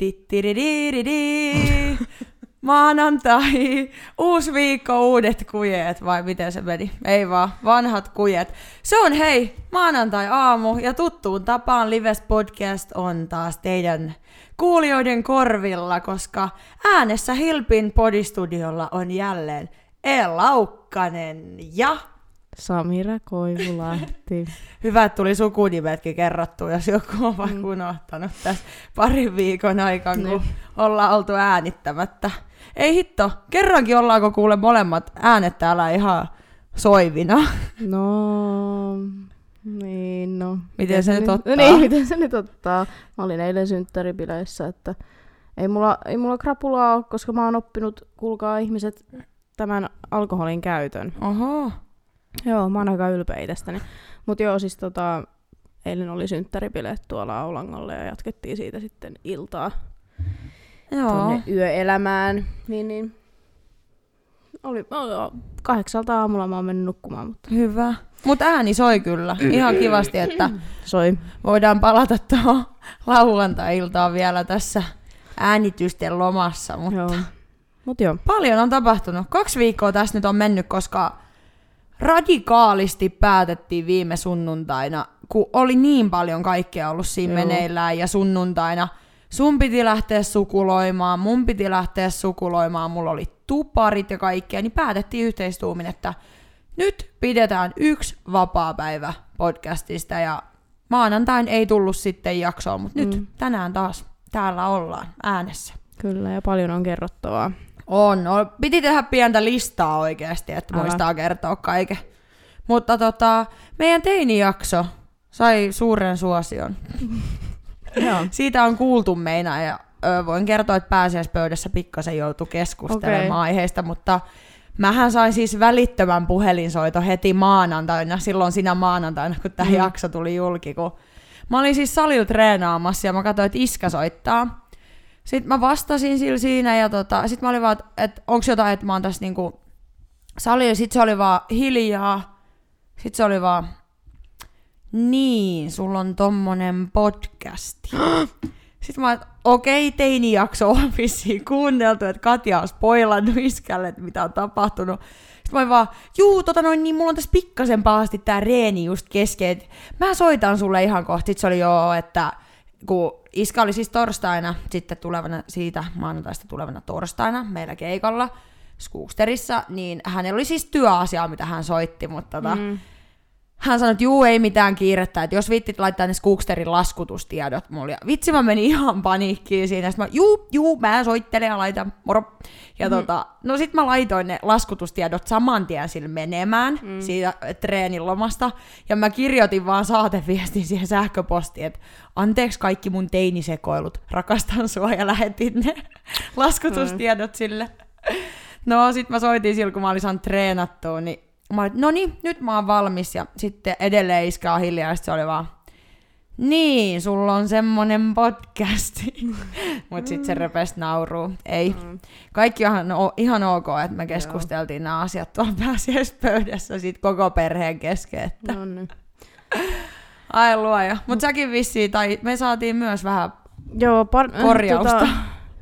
Tittiridiri. Maanantai, uusi viikko, uudet kujeet, vai miten se meni? Ei vaan, vanhat kujet. Se on hei, maanantai-aamu ja tuttuun tapaan Lives Podcast on taas teidän kuulijoiden korvilla, koska äänessä Hilpin podistudiolla on jälleen E. Laukkanen ja Samira Koivulahti. Hyvä, että tuli sukunimetkin kerrottu, jos joku on vaikka Mm. unohtanut tässä parin viikon aikana, kun Niin. ollaan oltu äänittämättä. Ei hitto, kerrankin ollaanko kuule molemmat äänet täällä ihan soivina. No, niin no. Miten se nyt ottaa? Niin, miten se nyt ottaa? Mä olin eilen synttäribileissä, että ei mulla, ei mulla krapulaa ole, koska mä oon oppinut, kuulkaa ihmiset, tämän alkoholin käytön. Oho. Joo, mä oon aika ylpeä itsestäni. Mut joo, siis tota, eilen oli synttäribileet tuolla Aulangolla ja jatkettiin siitä sitten iltaa Joo. tonne yöelämään. Niin, niin. Oli, oli, kahdeksalta aamulla mä oon mennyt nukkumaan, mutta Hyvä. Mutta ääni soi kyllä. Ihan kivasti, että soi. voidaan palata tuohon lauantai-iltaan vielä tässä äänitysten lomassa. Mutta Joo. Mut joo. Paljon on tapahtunut. Kaksi viikkoa tässä nyt on mennyt, koska radikaalisti päätettiin viime sunnuntaina, kun oli niin paljon kaikkea ollut siinä Joo. meneillään ja sunnuntaina sun piti lähteä sukuloimaan, mun piti lähteä sukuloimaan, mulla oli tuparit ja kaikkea, niin päätettiin yhteistuumin, että nyt pidetään yksi vapaa-päivä podcastista ja maanantain ei tullut sitten jaksoa, mutta nyt Mm. tänään taas täällä ollaan äänessä. Kyllä, ja paljon on kerrottavaa. On, on. Piti tehdä pientä listaa oikeasti, että Älä. muistaa kertoa kaiken. Mutta tota, meidän teinijakso sai suuren suosion. Joo. Siitä on kuultu meina ja ö, voin kertoa, että pääsiäispöydässä pikkasen joutui keskustelemaan Okei. aiheesta, mutta mähän sain siis välittömän puhelinsoito heti maanantaina, silloin siinä maanantaina, kun tämä Mm. jakso tuli julki, kun mä olin siis salilla treenaamassa ja mä katsoin, että iskä soittaa. Sitten mä vastasin sillä siinä ja tota, sit mä olin vaan, että onko jotain, että mä oon tässä niinku salilla. Sitten se oli vaan hiljaa. Sitten se oli vaan, niin, sulla on tommonen podcasti. Sitten mä oon, että okei, teinijakso on vissiin kuunneltu, että Katja on spoilannut iskälle, että mitä on tapahtunut. Sitten mä olin vaan, juu, tota noin, niin mulla on tässä pikkasen pahasti tää reeni just kesken, mä soitan sulle ihan kohta. Sitten se oli joo, että kun Iska oli siis torstaina, sitten tulevana siitä maanantaista tulevana torstaina meillä keikalla Skooksterissa, niin hänellä oli siis työasiaa, mitä hän soitti, mutta tota, Mm. Hän sanoi, että juu, ei mitään kiirettä, että jos vittit laittaa ne Skooksterin laskutustiedot mulle. Ja vitsi, mä menin ihan paniikkiin siinä. Sitten mä, juu, juu, mä soittelen ja laitan, moro. Ja mm. tota, no sit mä laitoin ne laskutustiedot saman tien sille menemään mm. siitä treenin lomasta. Ja mä kirjoitin vaan saateviestin siihen sähköpostiin, että anteeksi kaikki mun teinisekoilut, rakastan sua ja lähetin ne laskutustiedot sille. No sit mä soitin silloin, kun mä olin saanut treenattua, niin mä olin, no niin, nyt mä oon valmis. Ja sitten edelleen iskä on hiljaa, ja se oli vaan, niin, sulla on semmonen podcasti. Mut sit se repes nauruu. Ei. Mm. Kaikki on ihan ok, että me keskusteltiin nämä asiat tuolla pääsiäispöydässä sit koko perheen kesken. Että. No niin. Ai luoja. Mut säkin vissiin, tai me saatiin myös vähän Joo, par- korjausta. Tota,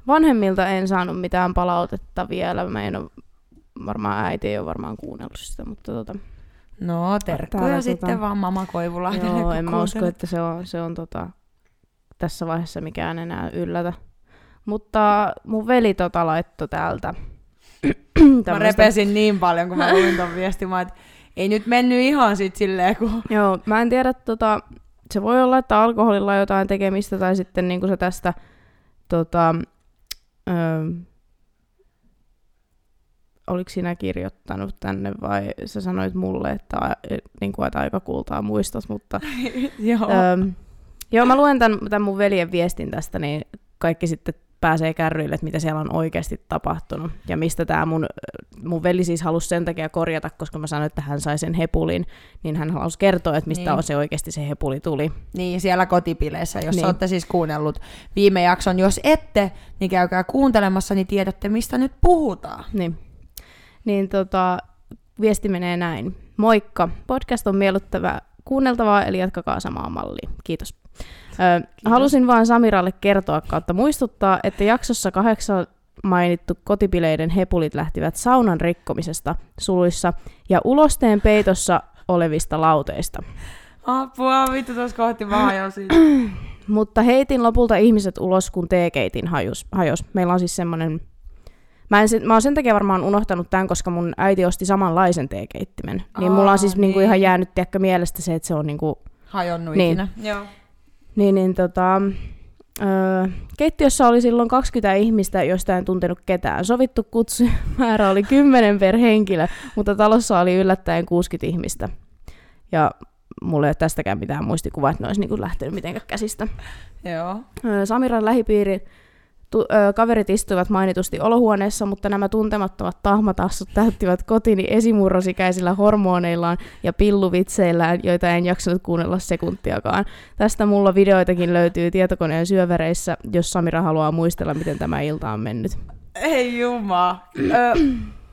vanhemmilta en saanut mitään palautetta vielä. Mä en ole, varmaan äiti ei ole varmaan kuunnellut sitä, mutta tota, No, terkkuja Täällä sitten tota- vaan Mama Koivulahdelle. joo, en mä usko, että se on, se on tota, tässä vaiheessa mikään enää yllätä. Mutta mun veli tota laittoi täältä. Mä tämmöstä- repesin niin paljon, kun mä luin ton viestin, mä, että ei nyt mennyt ihan sit silleen, kun... Joo, mä en tiedä, tota, se voi olla, että alkoholilla on jotain tekemistä, tai sitten niin se tästä, tota, ö, oliko sinä kirjoittanut tänne, vai sä sanoit mulle, että, niin kuin, että aika kultaa muistot, mutta Joo. ö, joo, mä luen tämän, tämän mun veljen viestin tästä, niin kaikki sitten pääsee kärryille, että mitä siellä on oikeasti tapahtunut. Ja mistä tämä mun, mun veli siis halusi sen takia korjata, koska mä sanoin, että hän sai sen hepulin, niin hän halusi kertoa, että mistä Niin. on se oikeasti se hepuli tuli. Niin, siellä kotipileissä, jos niin. olette siis kuunnellut viime jakson. Jos ette, niin käykää kuuntelemassa, niin tiedätte, mistä nyt puhutaan. Niin, niin tota, viesti menee näin. Moikka, podcast on miellyttävää kuunneltavaa, eli jatkakaa samaa mallia. Kiitos. Ö, halusin vaan Samiralle kertoa kautta muistuttaa, että jaksossa kahdeksan mainittu kotipileiden hepulit lähtivät saunan rikkomisesta suluissa ja ulosteen peitossa olevista lauteista. Apua, vittu tuossa kohti mä hajosin. Mutta heitin lopulta ihmiset ulos, kun teekeitin hajus, hajos. Meillä on siis semmoinen... Mä, en, sen- mä oon sen takia varmaan unohtanut tämän, koska mun äiti osti samanlaisen teekeittimen. Niin mulla on siis niinku niin. ihan jäänyt tiedäkö, mielestä se, että se on niinku Hajonnut Niin. ikinä. Joo. Niin, niin tota, öö, keittiössä oli silloin 20 ihmistä, joista en tuntenut ketään. Sovittu kutsumäärä oli 10 per henkilö, mutta talossa oli yllättäen 60 ihmistä. Ja mulla ei ole tästäkään mitään muistikuvaa, että ne olisi niinku lähtenyt mitenkään käsistä. Joo. Öö, Samiran lähipiiri tu- öö, kaverit istuivat mainitusti olohuoneessa, mutta nämä tuntemattomat tahmatassut täyttivät kotini esimurrosikäisillä hormoneillaan ja pilluvitseillään, joita en jaksanut kuunnella sekuntiakaan. Tästä mulla videoitakin löytyy tietokoneen syövereissä, jos Samira haluaa muistella, miten tämä ilta on mennyt. Ei juma. Ö,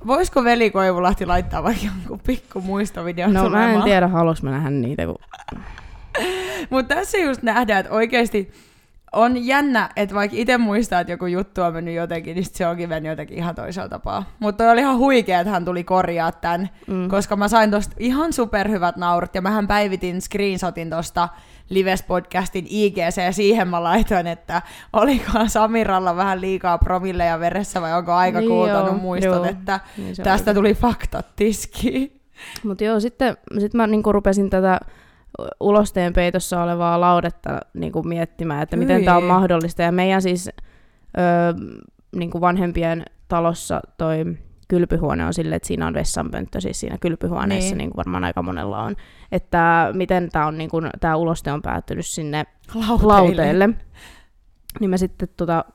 voisiko veli Koivulahti laittaa vaikka jonkun pikku muistovideon No mä en tiedä, haluais mä nähdä niitä, kun... Mutta tässä just nähdään, että oikeasti on jännä, että vaikka itse muistaa, että joku juttu on mennyt jotenkin, niin se onkin mennyt jotenkin ihan toisella tapaa. Mutta oli ihan huikea, että hän tuli korjaa tämän, Mm. koska mä sain tosta ihan superhyvät naurut, ja mähän päivitin screenshotin tosta Lives podcastin IGC, ja siihen mä laitoin, että olikohan Samiralla vähän liikaa promilleja veressä, vai onko aika Niin kuultanut joo, muistot, joo. että Niin tästä oli. tuli faktat tiskiin. Mutta joo, sitten sit mä niinku rupesin tätä ulosteen peitossa olevaa laudetta niinku miettimään, että miten tämä on mahdollista. Ja meidän siis öö, niinku vanhempien talossa toi kylpyhuone on silleen, että siinä on vessanpönttö siis siinä kylpyhuoneessa, Niin. niin. kuin varmaan aika monella on. Että miten tämä on, tää uloste on päättynyt sinne Lauteille. lauteelle. Niin mä sitten tota,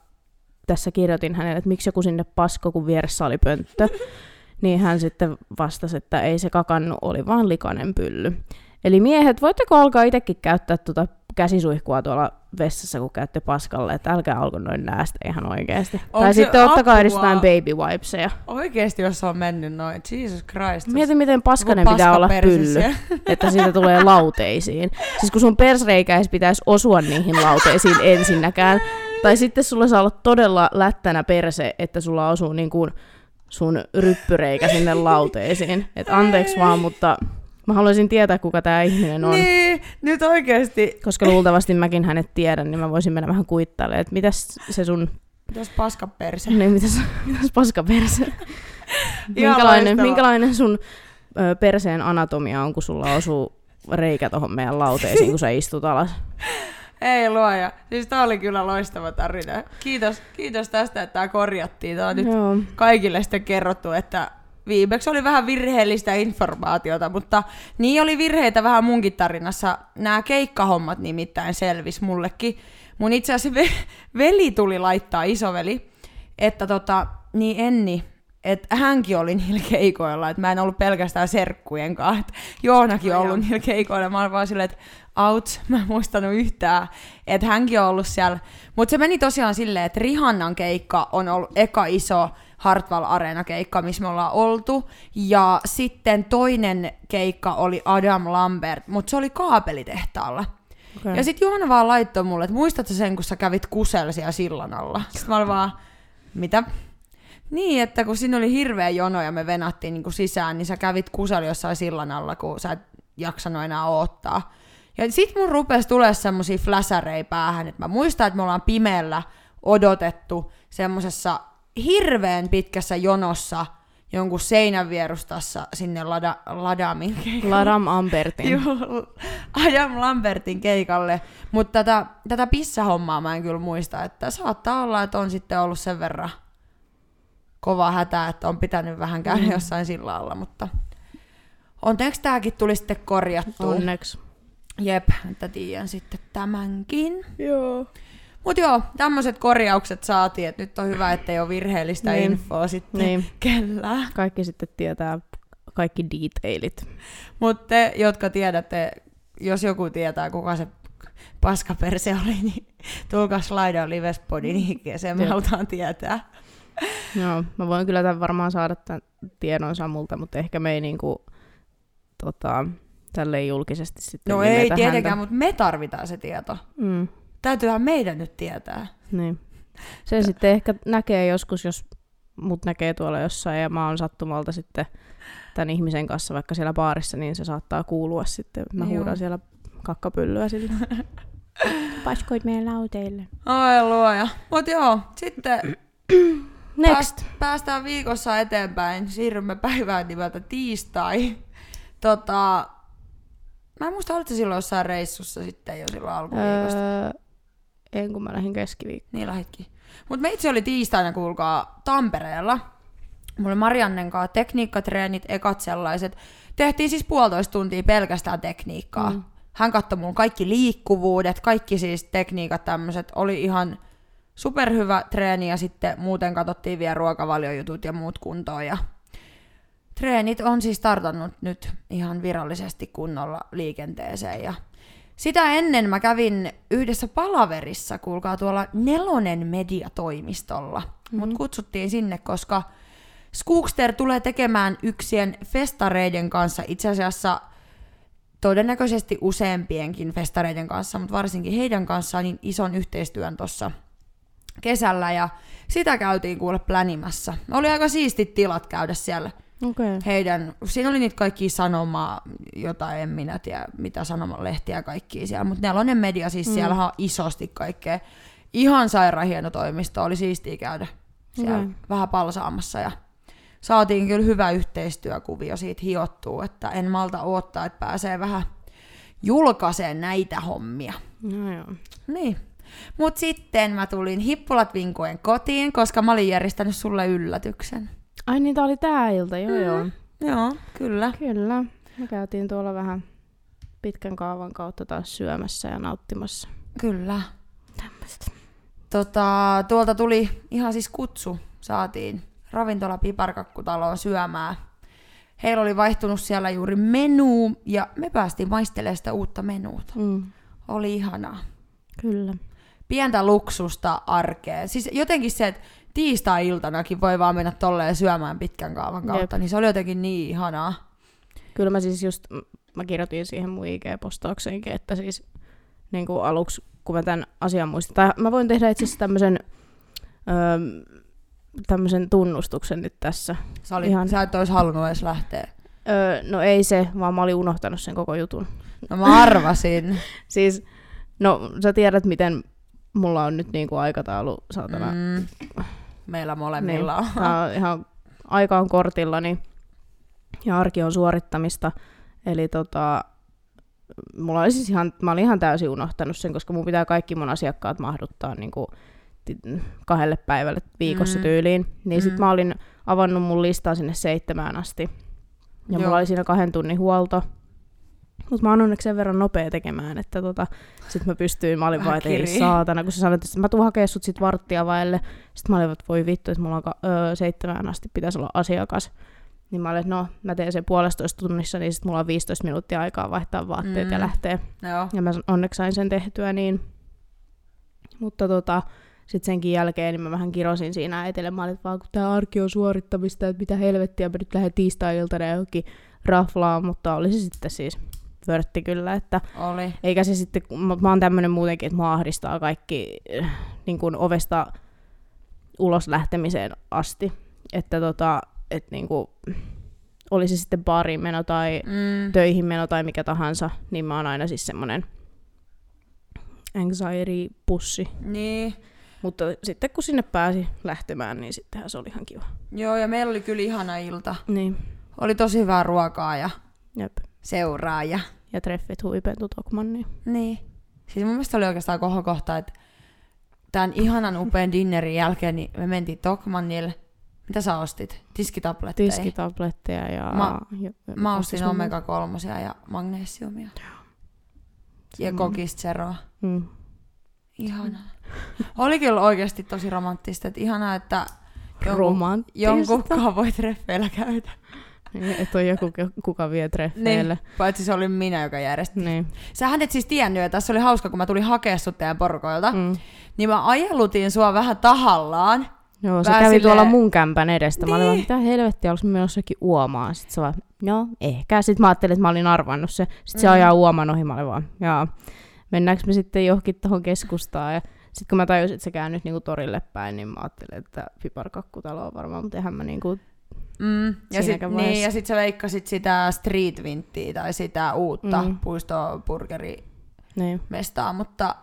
tässä kirjoitin hänelle, että miksi joku sinne pasko, kun vieressä oli pönttö. niin hän sitten vastasi, että ei se kakannu, oli vaan likainen pylly. Eli miehet, voitteko alkaa itsekin käyttää tuota käsisuihkua tuolla vessassa, kun käytte paskalle, että älkää alko noin näästä ihan oikeasti. Onko tai sitten ottakaa edes jotain baby wipeseja. Oikeesti, jos on mennyt noin. Jesus Christ. Mieti, miten paskanen Joku pitää olla pylly, että siitä tulee lauteisiin. Siis kun sun persreikäis pitäisi osua niihin lauteisiin ensinnäkään. Tai sitten sulla saa olla todella lättänä perse, että sulla osuu niin kuin sun ryppyreikä sinne lauteisiin. Et anteeksi vaan, mutta mä haluaisin tietää, kuka tämä ihminen on. Niin, nyt oikeesti. Koska luultavasti mäkin hänet tiedän, niin mä voisin mennä vähän kuittailemaan, että mitäs se sun, Mitäs paskaperse? niin mitäs, mitäs paskaperse, minkälainen, minkälainen sun ö, perseen anatomia on, kun sulla osuu reikä tuohon meidän lauteisiin, kun sä istut alas. Ei luoja. Siis tää oli kyllä loistava tarina. Kiitos, kiitos tästä, että tää korjattiin. Tää on nyt Joo. kaikille sitten kerrottu, että viimeksi oli vähän virheellistä informaatiota, mutta niin oli virheitä vähän munkin tarinassa. Nämä keikkahommat nimittäin selvis mullekin. Mun itse asiassa ve- veli tuli laittaa, isoveli, että tota, niin Enni, että hänkin oli niillä keikoilla, että mä en ollut pelkästään serkkujen kanssa, että Joonakin on Ai ollut joo. niillä keikoilla, mä olin vaan silleen, että out, mä en muistanut yhtään, että hänkin on ollut siellä. Mutta se meni tosiaan silleen, että Rihannan keikka on ollut eka iso Hartwall Arena keikka, missä me ollaan oltu, ja sitten toinen keikka oli Adam Lambert, mutta se oli kaapelitehtaalla. Okay. Ja sitten Johanna vaan laittoi mulle, että muistatko sen, kun sä kävit kusella siellä sillan alla? Sitten mä olin vaan, mitä? Niin, että kun siinä oli hirveä jono ja me venattiin niin sisään, niin sä kävit kusella jossain sillan alla, kun sä et jaksanut enää odottaa. Ja sit mun rupesi tulee semmosia fläsärei päähän, että mä muistan, että me ollaan pimeällä odotettu semmosessa hirveän pitkässä jonossa jonkun seinän vierustassa sinne lada, Ladamin keikalle. Ladam Ambertin. Joo, Adam Lambertin keikalle, mutta tätä, tätä pissahommaa mä en kyllä muista, että saattaa olla, että on sitten ollut sen verran kova hätä, että on pitänyt vähän käydä mm. jossain sillä alla, mutta onneksi tääkin tuli sitten korjattua. Onneksi. Jep, että tiedän sitten tämänkin. Joo. Mut joo, tämmöiset korjaukset saatiin, että nyt on hyvä, ettei ole virheellistä Niin. infoa sitten Niin. kellään. Kaikki sitten tietää kaikki detailit. Mutta te, jotka tiedätte, jos joku tietää, kuka se paskaperse oli, niin tulkaa slaidaa Livespodin IGC, me Jep. halutaan tietää. Joo, mä voin kyllä tämän varmaan saada tämän tiedon Samulta, mutta ehkä me ei niinku, tota, tälleen julkisesti sitten No ei tietenkään, mutta me tarvitaan se tieto. Mm. Täytyyhän meidän nyt tietää. Niin. Se sitten ehkä näkee joskus, jos mut näkee tuolla jossain ja mä oon sattumalta sitten tämän ihmisen kanssa vaikka siellä baarissa, niin se saattaa kuulua sitten. Mä Joo. huudan siellä kakkapyllyä sille. Paskoit meidän lauteille. Oi luoja. Mut joo, sitten Next. Pääst, päästään viikossa eteenpäin. Siirrymme päivään nimeltä tiistai. Tota, mä en muista, olitte silloin jossain reissussa sitten jo silloin alkuviikosta. Öö... En kun mä lähdin keskiviikkoon. Niin lähitkin. Mut me itse oli tiistaina, kuulkaa, Tampereella. Mulla oli Mariannen kanssa tekniikkatreenit, ekat sellaiset. Tehtiin siis puolitoista tuntia pelkästään tekniikkaa. Mm. Hän katsoi mun kaikki liikkuvuudet, kaikki siis tekniikat tämmöiset. Oli ihan superhyvä treeni ja sitten muuten katsottiin vielä ruokavaliojutut ja muut kuntoon. Ja treenit on siis startannut nyt ihan virallisesti kunnolla liikenteeseen. Ja sitä ennen mä kävin yhdessä palaverissa, kuulkaa tuolla Nelonen mediatoimistolla. Mm-hmm. Mut kutsuttiin sinne, koska Skookster tulee tekemään yksien festareiden kanssa itse asiassa todennäköisesti useampienkin festareiden kanssa, mutta varsinkin heidän kanssaan niin ison yhteistyön tuossa kesällä ja sitä käytiin kuule plänimässä. Oli aika siistit tilat käydä siellä. Okay. heidän, siinä oli niitä kaikki sanomaa, jota en minä tiedä, mitä sanomalehtiä ja kaikkia siellä, mutta nelonen media, siis mm. siellä on isosti kaikkea. Ihan sairaan hieno toimisto, oli siistiä käydä siellä Okei. vähän palsaamassa ja saatiin kyllä hyvä yhteistyökuvio siitä hiottuu, että en malta odottaa, että pääsee vähän julkaiseen näitä hommia. No joo. Niin. Mut sitten mä tulin hippulat vinkoen kotiin, koska mä olin järjestänyt sulle yllätyksen. Ai niin, tää oli tää ilta, joo Mm. joo. Joo, kyllä. Kyllä. Me käytiin tuolla vähän pitkän kaavan kautta taas syömässä ja nauttimassa. Kyllä. Tämmöistä. Tota, tuolta tuli ihan siis kutsu, saatiin ravintola Piparkakkutaloon syömään. Heillä oli vaihtunut siellä juuri menu ja me päästiin maistelemaan sitä uutta menuuta. Mm. Oli ihanaa. Kyllä. Pientä luksusta arkeen. Siis jotenkin se, että tiistai-iltanakin voi vaan mennä tolleen syömään pitkän kaavan kautta, Jep. niin se oli jotenkin niin ihanaa. Kyllä mä siis just, mä kirjoitin siihen mun IG-postaukseenkin, että siis niin kuin aluksi, kun mä tämän asian muistin, tai mä voin tehdä itse asiassa tämmöisen öö, tämmöisen tunnustuksen nyt tässä. Sä, oli, Ihan. sä et olisi halunnut edes lähteä. Öö, no ei se, vaan mä olin unohtanut sen koko jutun. No mä arvasin. Siis, no sä tiedät, miten mulla on nyt niinku aikataulu, saatana. Mm. Meillä molemmilla on. Tää on ihan aika on kortillani ja arki on suorittamista. Eli tota, mulla oli siis ihan, mä olin ihan täysin unohtanut sen, koska mun pitää kaikki mun asiakkaat mahduttaa niinku ti- kahdelle päivälle viikossa Mm. tyyliin. Niin mm. sit mä olin avannut mun listaa sinne seitsemään asti. Ja Joo. mulla oli siinä kahden tunnin huolto. Mutta mä oon onneksi sen verran nopea tekemään, että tota, sit mä pystyin, mä olin vaan, että ei saatana, kun sä sanoit, että mä tuun hakemaan sut sit varttia vaille. Sitten mä olin, että voi vittu, että mulla on ka- öö, seitsemään asti pitäisi olla asiakas. Niin mä olin, että no, mä teen sen puolestoista tunnissa, niin sit mulla on 15 minuuttia aikaa vaihtaa vaatteet mm. ja lähteä. Joo. Ja mä onneksi sain sen tehtyä niin. Mutta tota, sitten senkin jälkeen niin mä vähän kirosin siinä äitille. Mä olin, että vaan kun tää arki on suorittamista, että mitä helvettiä, mä nyt lähden tiistai-iltana johonkin raflaan, mutta oli se sitten siis vörtti kyllä, että Oli. eikä se sitten, mä, mä oon tämmönen muutenkin, että mua ahdistaa kaikki niin kuin ovesta ulos lähtemiseen asti, että tota, et niin kuin, oli se sitten baariin meno tai Mm. töihin meno tai mikä tahansa, niin mä oon aina siis semmonen anxiety-pussi. Niin. Mutta sitten kun sinne pääsi lähtemään, niin sittenhän se oli ihan kiva. Joo, ja meillä oli kyllä ihana ilta. Niin, Oli tosi hyvää ruokaa ja jep. Seuraa ja treffit huipentu Tokmanniin. niin. Siis mun mielestä oli oikeastaan kohokohta, että tämän ihanan upean dinnerin jälkeen niin me mentiin Tokmannille. Mitä sä ostit? Tiskitabletteja? Tiskitabletteja ja... Mä- ja Mä ostin ostin sun- omega kolmosia ja magnesiumia. Ja kokisteroa. Mm. Ihanaa. Oli kyllä oikeasti tosi romanttista. Että ihanaa, että jonkun, Romanttista. jonkunkaan voi treffeillä käydä. Niin, Että on joku, kuka vie treffeille. Niin, paitsi se oli minä, joka järjesti. Niin. Sähän et siis tiennyt, että tässä oli hauska, kun mä tulin hakea sut teidän porukoilta. Mm. Niin mä ajelutin sua vähän tahallaan. Joo, se kävi silleen- tuolla mun kämpän edestä. Mä olin vaan, Niin. mitä helvettiä, mä menossa jokin uomaan? Sitten se vaan, no ehkä. Sitten mä ajattelin, että mä olin arvannut se. Sitten se Mm. ajaa uoman ohi, mä olin vaan, jaa. mennäänkö me sitten johonkin tuohon keskustaan. Ja sitten kun mä tajusin, että se käännyt niinku torille päin, niin mä ajattelin, että piparkakkutalo on varmaan, mutta eihän mä niinku Mm. Ja sit, Siinäkään niin, ja sit sä veikkasit sitä Street Vinttiä tai sitä uutta Mm. mm. puistoburgeri niin. mestaa, mutta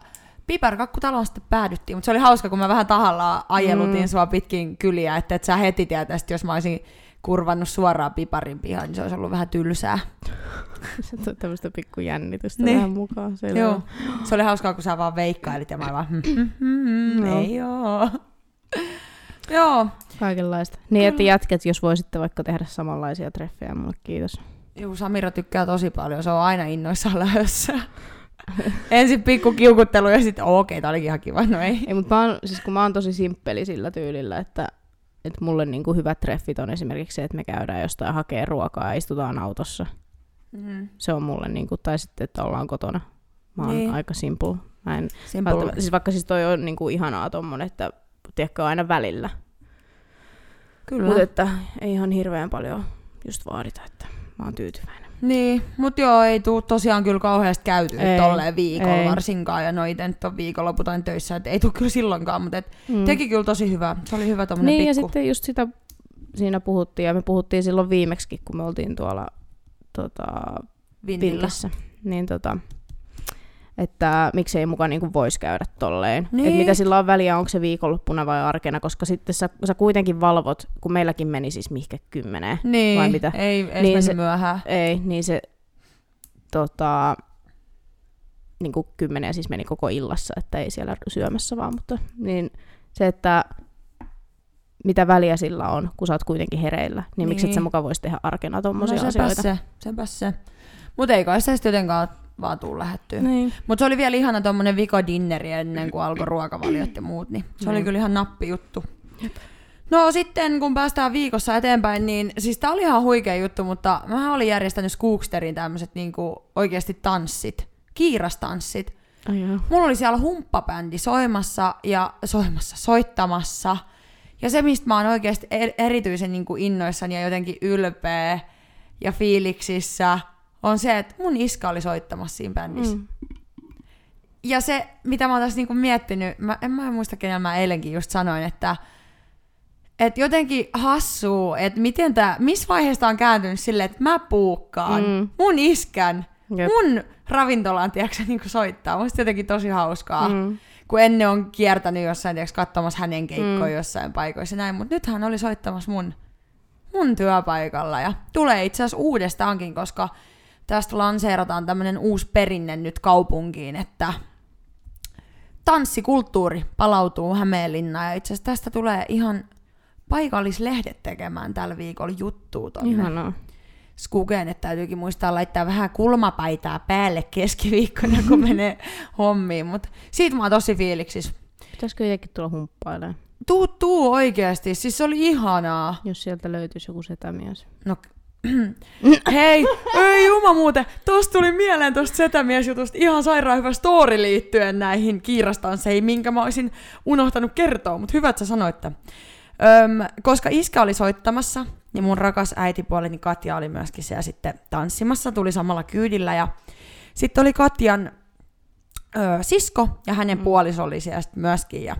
piparkakkutaloon sitten päädyttiin, mutta se oli hauska, kun mä vähän tahallaan ajelutin Mm. mm. sua pitkin kyliä, että et sä heti tietäisit, jos mä olisin kurvannut suoraan piparin pihaan, niin se olisi ollut vähän tylsää. Se toi tämmöistä pikku jännitystä Niin. vähän mukaan. Selvä. Joo. Se oli hauskaa, kun sä vaan veikkailit ja mä vaan, hmm, hmm, Joo. ei oo. Joo. Kaikenlaista. Niin, että jätkät, jos voisitte vaikka tehdä samanlaisia treffejä, mulle kiitos. Juu, Samira tykkää tosi paljon, se on aina innoissaan lähdössä. Ensin pikku kiukuttelu ja sitten okei, tää olikin ihan kiva, no ei. Ei, mutta mä oon, siis kun mä oon tosi simppeli sillä tyylillä, että, että mulle niinku hyvät treffit on esimerkiksi se, että me käydään jostain hakee ruokaa ja istutaan autossa. Mm. Se on mulle, niinku, tai sitten, että ollaan kotona. Mä oon Niin. aika simple. Mä en, Simple. välttämättä- siis vaikka siis toi on niinku ihanaa tommonen, että tiedätkö, aina välillä. Kyllä. Mutta että ei ihan hirveän paljon just vaadita, että mä oon tyytyväinen. Niin, mutta joo, ei tuu tosiaan kyllä kauheasti käyty Ei, tolleen viikolla ei. varsinkaan, ja no ite nyt on viikonloput aina töissä, että ei tuu kyllä silloinkaan, mutta et Mm. teki kyllä tosi hyvä. Se oli hyvä tommonen Niin, ja pikku. sitten just sitä siinä puhuttiin, ja me puhuttiin silloin viimeksi, kun me oltiin tuolla tota, Vintillä. Villissä. Niin tota, että miksei mukaan niin voisi käydä tolleen. Niin. Et mitä sillä on väliä, onko se viikonloppuna vai arkena, koska sitten sä, sä kuitenkin valvot, kun meilläkin meni siis mihkä kymmeneen. Niin, vai mitä? ei, Niin se- myöhään. Ei, niin se tota, niin kuin kymmenen siis meni koko illassa, että ei siellä syömässä vaan, mutta niin se, että mitä väliä sillä on, kun sä oot kuitenkin hereillä, niin, niin. miksi et sä muka voisi tehdä arkena No tommosia sepä asioita. se, sepä se. Mutta ei kai se sitten jotenkaan vaan tuu lähettyä. Niin. Mutta se oli vielä ihana tommonen vikodinneri ennen kuin alkoi ruokavaliot ja muut, niin se oli Mm. kyllä ihan nappi juttu. No sitten kun päästään viikossa eteenpäin, niin siis tää oli ihan huikea juttu, mutta mä olin järjestänyt Skooksterin tämmöiset niinku oikeasti tanssit, kiirastanssit. Joo. Mulla oli siellä humppabändi soimassa ja soimassa, soittamassa. Ja se, mistä mä oon oikeasti er- erityisen niin kuin innoissani ja jotenkin ylpeä ja fiiliksissä, on se, että mun iska oli soittamassa siinä bändissä. Mm. Ja se, mitä mä oon tässä niinku miettinyt, mä, en mä muista kenellä mä eilenkin just sanoin, että et jotenkin hassuu, että miten tää, missä vaiheessa on kääntynyt silleen, että mä puukkaan Mm. mun iskän, Jep. mun ravintolaan, tiedätkö, niin soittaa. Musta jotenkin tosi hauskaa. Mm. Kun ennen on kiertänyt jossain, tiedätkö, katsomassa hänen keikkoja Mm. jossain paikoissa näin, mutta nyt hän oli soittamassa mun, mun työpaikalla ja tulee itse asiassa uudestaankin, koska tästä lanseerataan tämmönen uusi perinne nyt kaupunkiin, että tanssikulttuuri palautuu Hämeenlinnaan ja itse asiassa tästä tulee ihan paikallislehdet tekemään tällä viikolla juttua tonne Ihanaa. Skugeen, että täytyykin muistaa laittaa vähän kulmapaitaa päälle keskiviikkona, kun menee hommiin, mutta siitä mä oon tosi fiiliksis. Pitäisikö jotenkin tulla humppailemaan, Tuu, tuu oikeasti, siis se oli ihanaa. jos sieltä löytyisi joku setämies? No, hei, ei juma muuten, tosta tuli mieleen tosta setämiesjutusta ihan sairaan hyvä story liittyen näihin kiirastansseihin, minkä mä olisin unohtanut kertoa, mutta hyvä, että sä sanoit tämän. Öm, koska iskä oli soittamassa, niin mun rakas äitipuoleni Katja oli myöskin siellä sitten tanssimassa, tuli samalla kyydillä ja sitten oli Katjan ö, sisko ja hänen Mm. puoliso oli siellä sit myöskin ja,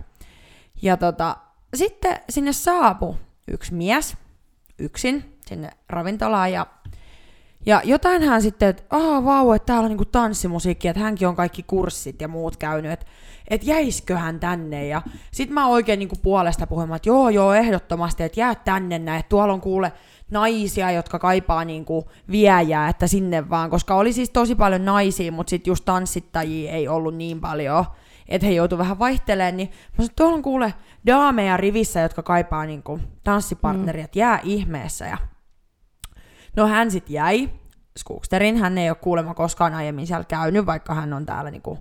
ja tota, sitten sinne saapui yksi mies yksin sinne ravintolaan ja ja jotain hän sitten, että aah vau, että täällä on niinku tanssimusiikki, että hänkin on kaikki kurssit ja muut käynyt, että et jäisikö hän tänne. Ja sit mä oikein niinku puolesta puhuin, että joo joo ehdottomasti, että jää tänne näin, että tuolla on kuule naisia, jotka kaipaa niinku viejää, että sinne vaan, koska oli siis tosi paljon naisia, mutta sitten just tanssittajia ei ollut niin paljon, että he joutu vähän vaihtelemaan, niin mä sanoin, tuolla on kuule daameja rivissä, jotka kaipaa niinku tanssipartneria, että jää ihmeessä. Ja No hän sitten jäi Skooksterin, hän ei ole kuulemma koskaan aiemmin siellä käynyt, vaikka hän on täällä niinku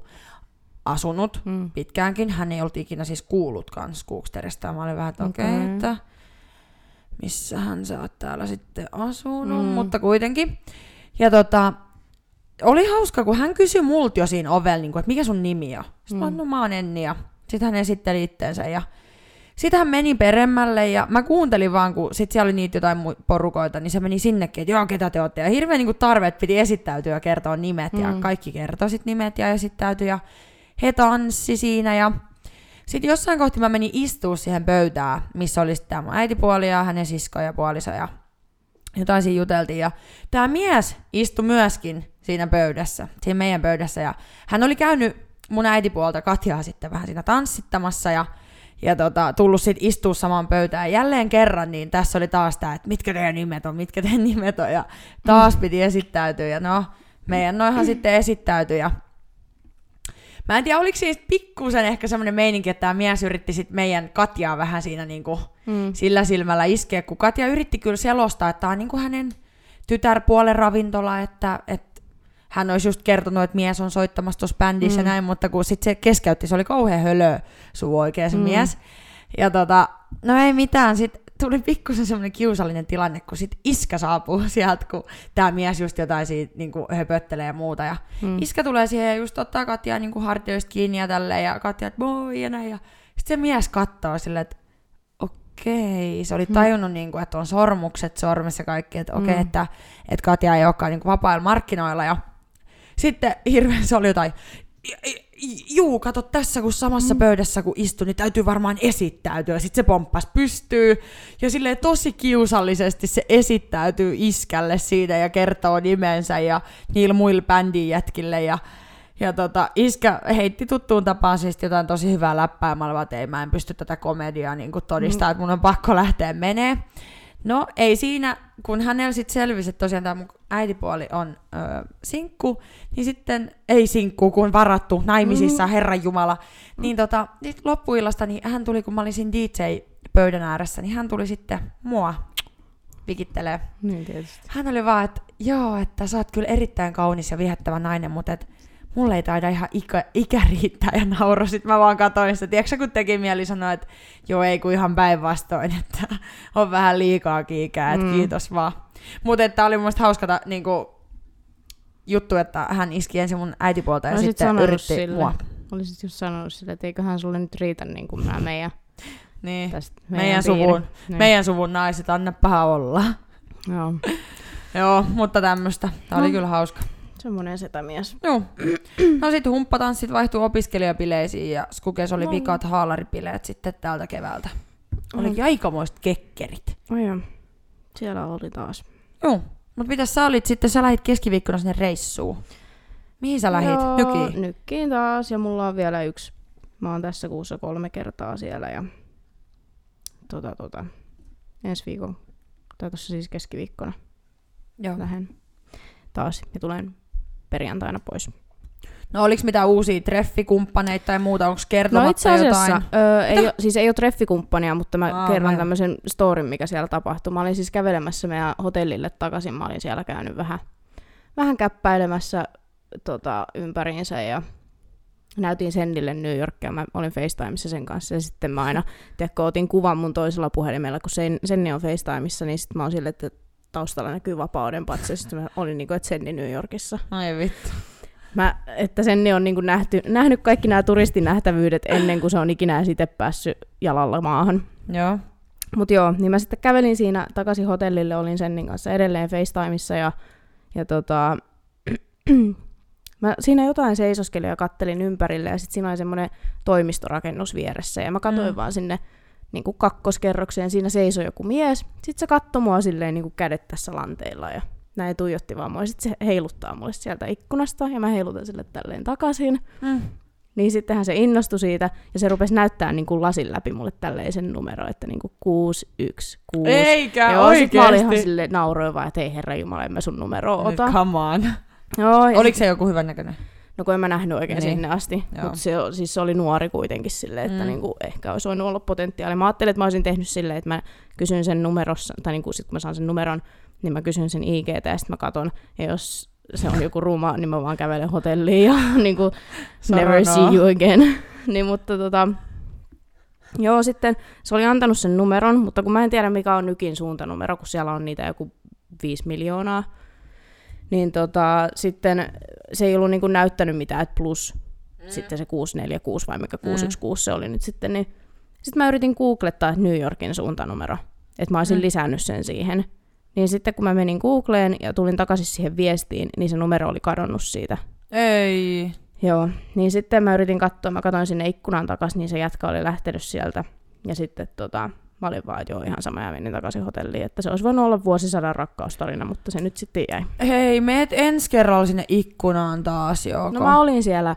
asunut Mm. pitkäänkin. Hän ei ollut ikinä siis kuullutkaan Skooksterista. Mä olin vähän, että okei, okay, Okei. että missähän sä oot täällä sitten asunut, Mm. mutta kuitenkin. Ja tota, oli hauska, kun hän kysyi multa jo siinä ovella, niin kuin, että mikä sun nimi on. Sitten mm. mä, no mä oon Enni ja sitten hän esitteli itteensä ja sitten hän meni peremmälle ja mä kuuntelin vaan, kun sit siellä oli niitä jotain porukoita, niin se meni sinnekin, että joo, ketä te olette. Ja hirveän niin tarve, että piti esittäytyä ja kertoa nimet mm. ja kaikki kertoi sit nimet ja esittäytyi ja he tanssi siinä ja sitten jossain kohti mä menin istua siihen pöytään, missä oli tämä mun äitipuoli ja hänen sisko ja puoliso ja jotain siinä juteltiin. Ja tämä mies istui myöskin siinä pöydässä, siinä meidän pöydässä. Ja hän oli käynyt mun äitipuolta Katjaa sitten vähän siinä tanssittamassa ja, ja tota, tullut sitten istua samaan pöytään. Jälleen kerran, niin tässä oli taas tämä, että mitkä teidän nimet on, mitkä teidän nimet on. Ja taas piti esittäytyä. Ja no, meidän noihan sitten esittäytyi. Ja Mä en tiedä, oliko siis pikkusen ehkä semmoinen meininki, että tämä mies yritti sit meidän Katjaa vähän siinä niinku mm. sillä silmällä iskeä, kun Katja yritti kyllä selostaa, että tämä on niinku hänen tytärpuolen ravintola, että, että hän olisi just kertonut, että mies on soittamassa tuossa bändissä mm. näin, mutta kun sitten se keskeytti, se oli kauhean hölö suu oikein se mm. mies. Ja tota, no ei mitään, sitten tuli pikkusen semmoinen kiusallinen tilanne, kun sit iskä saapuu sieltä, kun tämä mies just jotain siitä niin kuin höpöttelee ja muuta. Ja mm. iskä tulee siihen ja just ottaa Katja niin kuin hartioista kiinni ja tälleen, ja Katja, että moi ja näin. Ja sitten se mies katsoo silleen, että okei, se oli mm. tajunnut, mm. niin kuin, että on sormukset sormessa kaikki, että okei, mm. että, että Katja ei olekaan niin kuin vapailla markkinoilla. Ja sitten hirveän se oli jotain, juu, kato tässä, kun samassa mm. pöydässä kun istui, niin täytyy varmaan esittäytyä. Sitten se pomppas pystyy, ja sille tosi kiusallisesti se esittäytyy iskälle siitä ja kertoo nimensä ja niillä muilla bändin jätkille. Ja, ja tota, iskä heitti tuttuun tapaan siis jotain tosi hyvää läppää, mä että ei, mä en pysty tätä komediaa niin todistaa, mm. että mun on pakko lähteä menee. No ei siinä, kun hänellä sitten selvisi, että tosiaan tämä mun äitipuoli on ö, sinkku, niin sitten, ei sinkku, kun varattu naimisissa, mm. Herran Jumala, niin tota, sit loppuillasta niin hän tuli, kun mä olin siinä DJ-pöydän ääressä, niin hän tuli sitten mua pikittelee. Niin tietysti. Hän oli vaan, että joo, että sä oot kyllä erittäin kaunis ja viehättävä nainen, mutta et mulle ei taida ihan ikä, ikä riittää ja nauro. Sitten mä vaan katsoin sitä. Tiedätkö, kun teki mieli sanoa, että joo, ei kun ihan päinvastoin, että on vähän liikaa ikää, että mm. kiitos vaan. Mutta että oli mun hauska niin kuin, juttu, että hän iski ensin mun äitipuolta ja no, sitten yritti sille. mua. Olisit just sanonut sille, että eiköhän sulle nyt riitä niin kuin nämä meidän, niin. tästä meidän, meidän, suvun, niin. meidän suvun naiset, annepaha olla. Joo. Joo, mutta tämmöistä. Tämä no. oli kyllä hauska. Semmoinen setämies. Joo. No sitten humppatanssit vaihtui opiskelijapileisiin ja Skukes oli no. vikat haalaripileet sitten täältä keväältä. Olikin mm. aikamoiset kekkerit. Oh joo. Siellä oli taas. Joo. Mutta mitä sä olit sitten? Sä lähit keskiviikkona sinne reissuun. Mihin sä lähit? Joo, Nykiin? Nykkiin taas ja mulla on vielä yksi. Mä oon tässä kuussa kolme kertaa siellä ja tota, tota, ensi viikon, tai tuossa siis keskiviikkona Joo. lähden taas ja tulen perjantaina pois. No oliko mitään uusia treffikumppaneita tai muuta, onko kertomatta no itse asiassa, jotain? Öö, ei ole, siis ei ole treffikumppania, mutta mä Aa, kerron tämmöisen storin, mikä siellä tapahtui. Mä olin siis kävelemässä meidän hotellille takaisin, mä olin siellä käynyt vähän, vähän käppäilemässä tota, ympäriinsä ja näytin Sennille New Yorkia, mä olin FaceTimeissa sen kanssa ja sitten mä aina, tiedätkö, otin kuvan mun toisella puhelimella, kun sen, Senni on FaceTimeissa, niin sitten mä oon silleen, että taustalla näkyy vapauden patsa, sitten mä olin niin kuin, että Senni New Yorkissa. Ai vittu. Mä, että Senni on niin kuin nähty, nähnyt kaikki nämä turistinähtävyydet ennen kuin se on ikinä sitten päässyt jalalla maahan. Joo. Mutta joo, niin mä sitten kävelin siinä takaisin hotellille, olin Sennin kanssa edelleen FaceTimeissa ja, ja tota, mä siinä jotain seisoskelin ja kattelin ympärille ja sitten siinä oli semmoinen toimistorakennus vieressä ja mä katsoin mm. vaan sinne niin kuin kakkoskerrokseen, siinä seisoi joku mies. Sitten se katsoi mua silleen niin kuin kädet tässä lanteilla ja näin tuijotti vaan mua. Sitten se heiluttaa mulle sieltä ikkunasta ja mä heilutan sille tälleen takaisin. Mm. Niin sittenhän se innostui siitä ja se rupesi näyttää niin kuin lasin läpi mulle tälleen sen numero, että niin kuin 616. Eikä Joo, oikeesti. mä olin ihan sille että ei herra jumala, en mä sun numero ota. Come on. Joo, Oliko se joku hyvän näköinen? No kun en mä nähnyt oikein niin. sinne asti, mutta se, siis se oli nuori kuitenkin silleen, että mm. niinku, ehkä olisi voinut olla potentiaali. Mä ajattelin, että mä olisin tehnyt silleen, että mä kysyn sen numerossa, tai niinku sit kun mä saan sen numeron, niin mä kysyn sen IGT ja sitten mä katon, ja jos se on joku ruuma, niin mä vaan kävelen hotelliin ja niinku, never see you again. niin, mutta tota, joo, sitten se oli antanut sen numeron, mutta kun mä en tiedä mikä on nykin suuntanumero, kun siellä on niitä joku 5 miljoonaa, niin tota, sitten se ei ollut niinku näyttänyt mitään, että plus mm. sitten se 646 vai mikä 616 mm. se oli nyt sitten, niin Sitten mä yritin googlettaa New Yorkin suuntanumero, että mä olisin mm. lisännyt sen siihen. Niin sitten kun mä menin Googleen ja tulin takaisin siihen viestiin, niin se numero oli kadonnut siitä. Ei. Joo, niin sitten mä yritin katsoa, mä katsoin sinne ikkunan takaisin, niin se jätkä oli lähtenyt sieltä. Ja sitten tota, mä olin vaan, että joo, ihan sama ja menin takaisin hotelliin. Että se olisi voinut olla vuosisadan rakkaustarina, mutta se nyt sitten jäi. Hei, meet ensi kerralla sinne ikkunaan taas, joo. No mä olin siellä,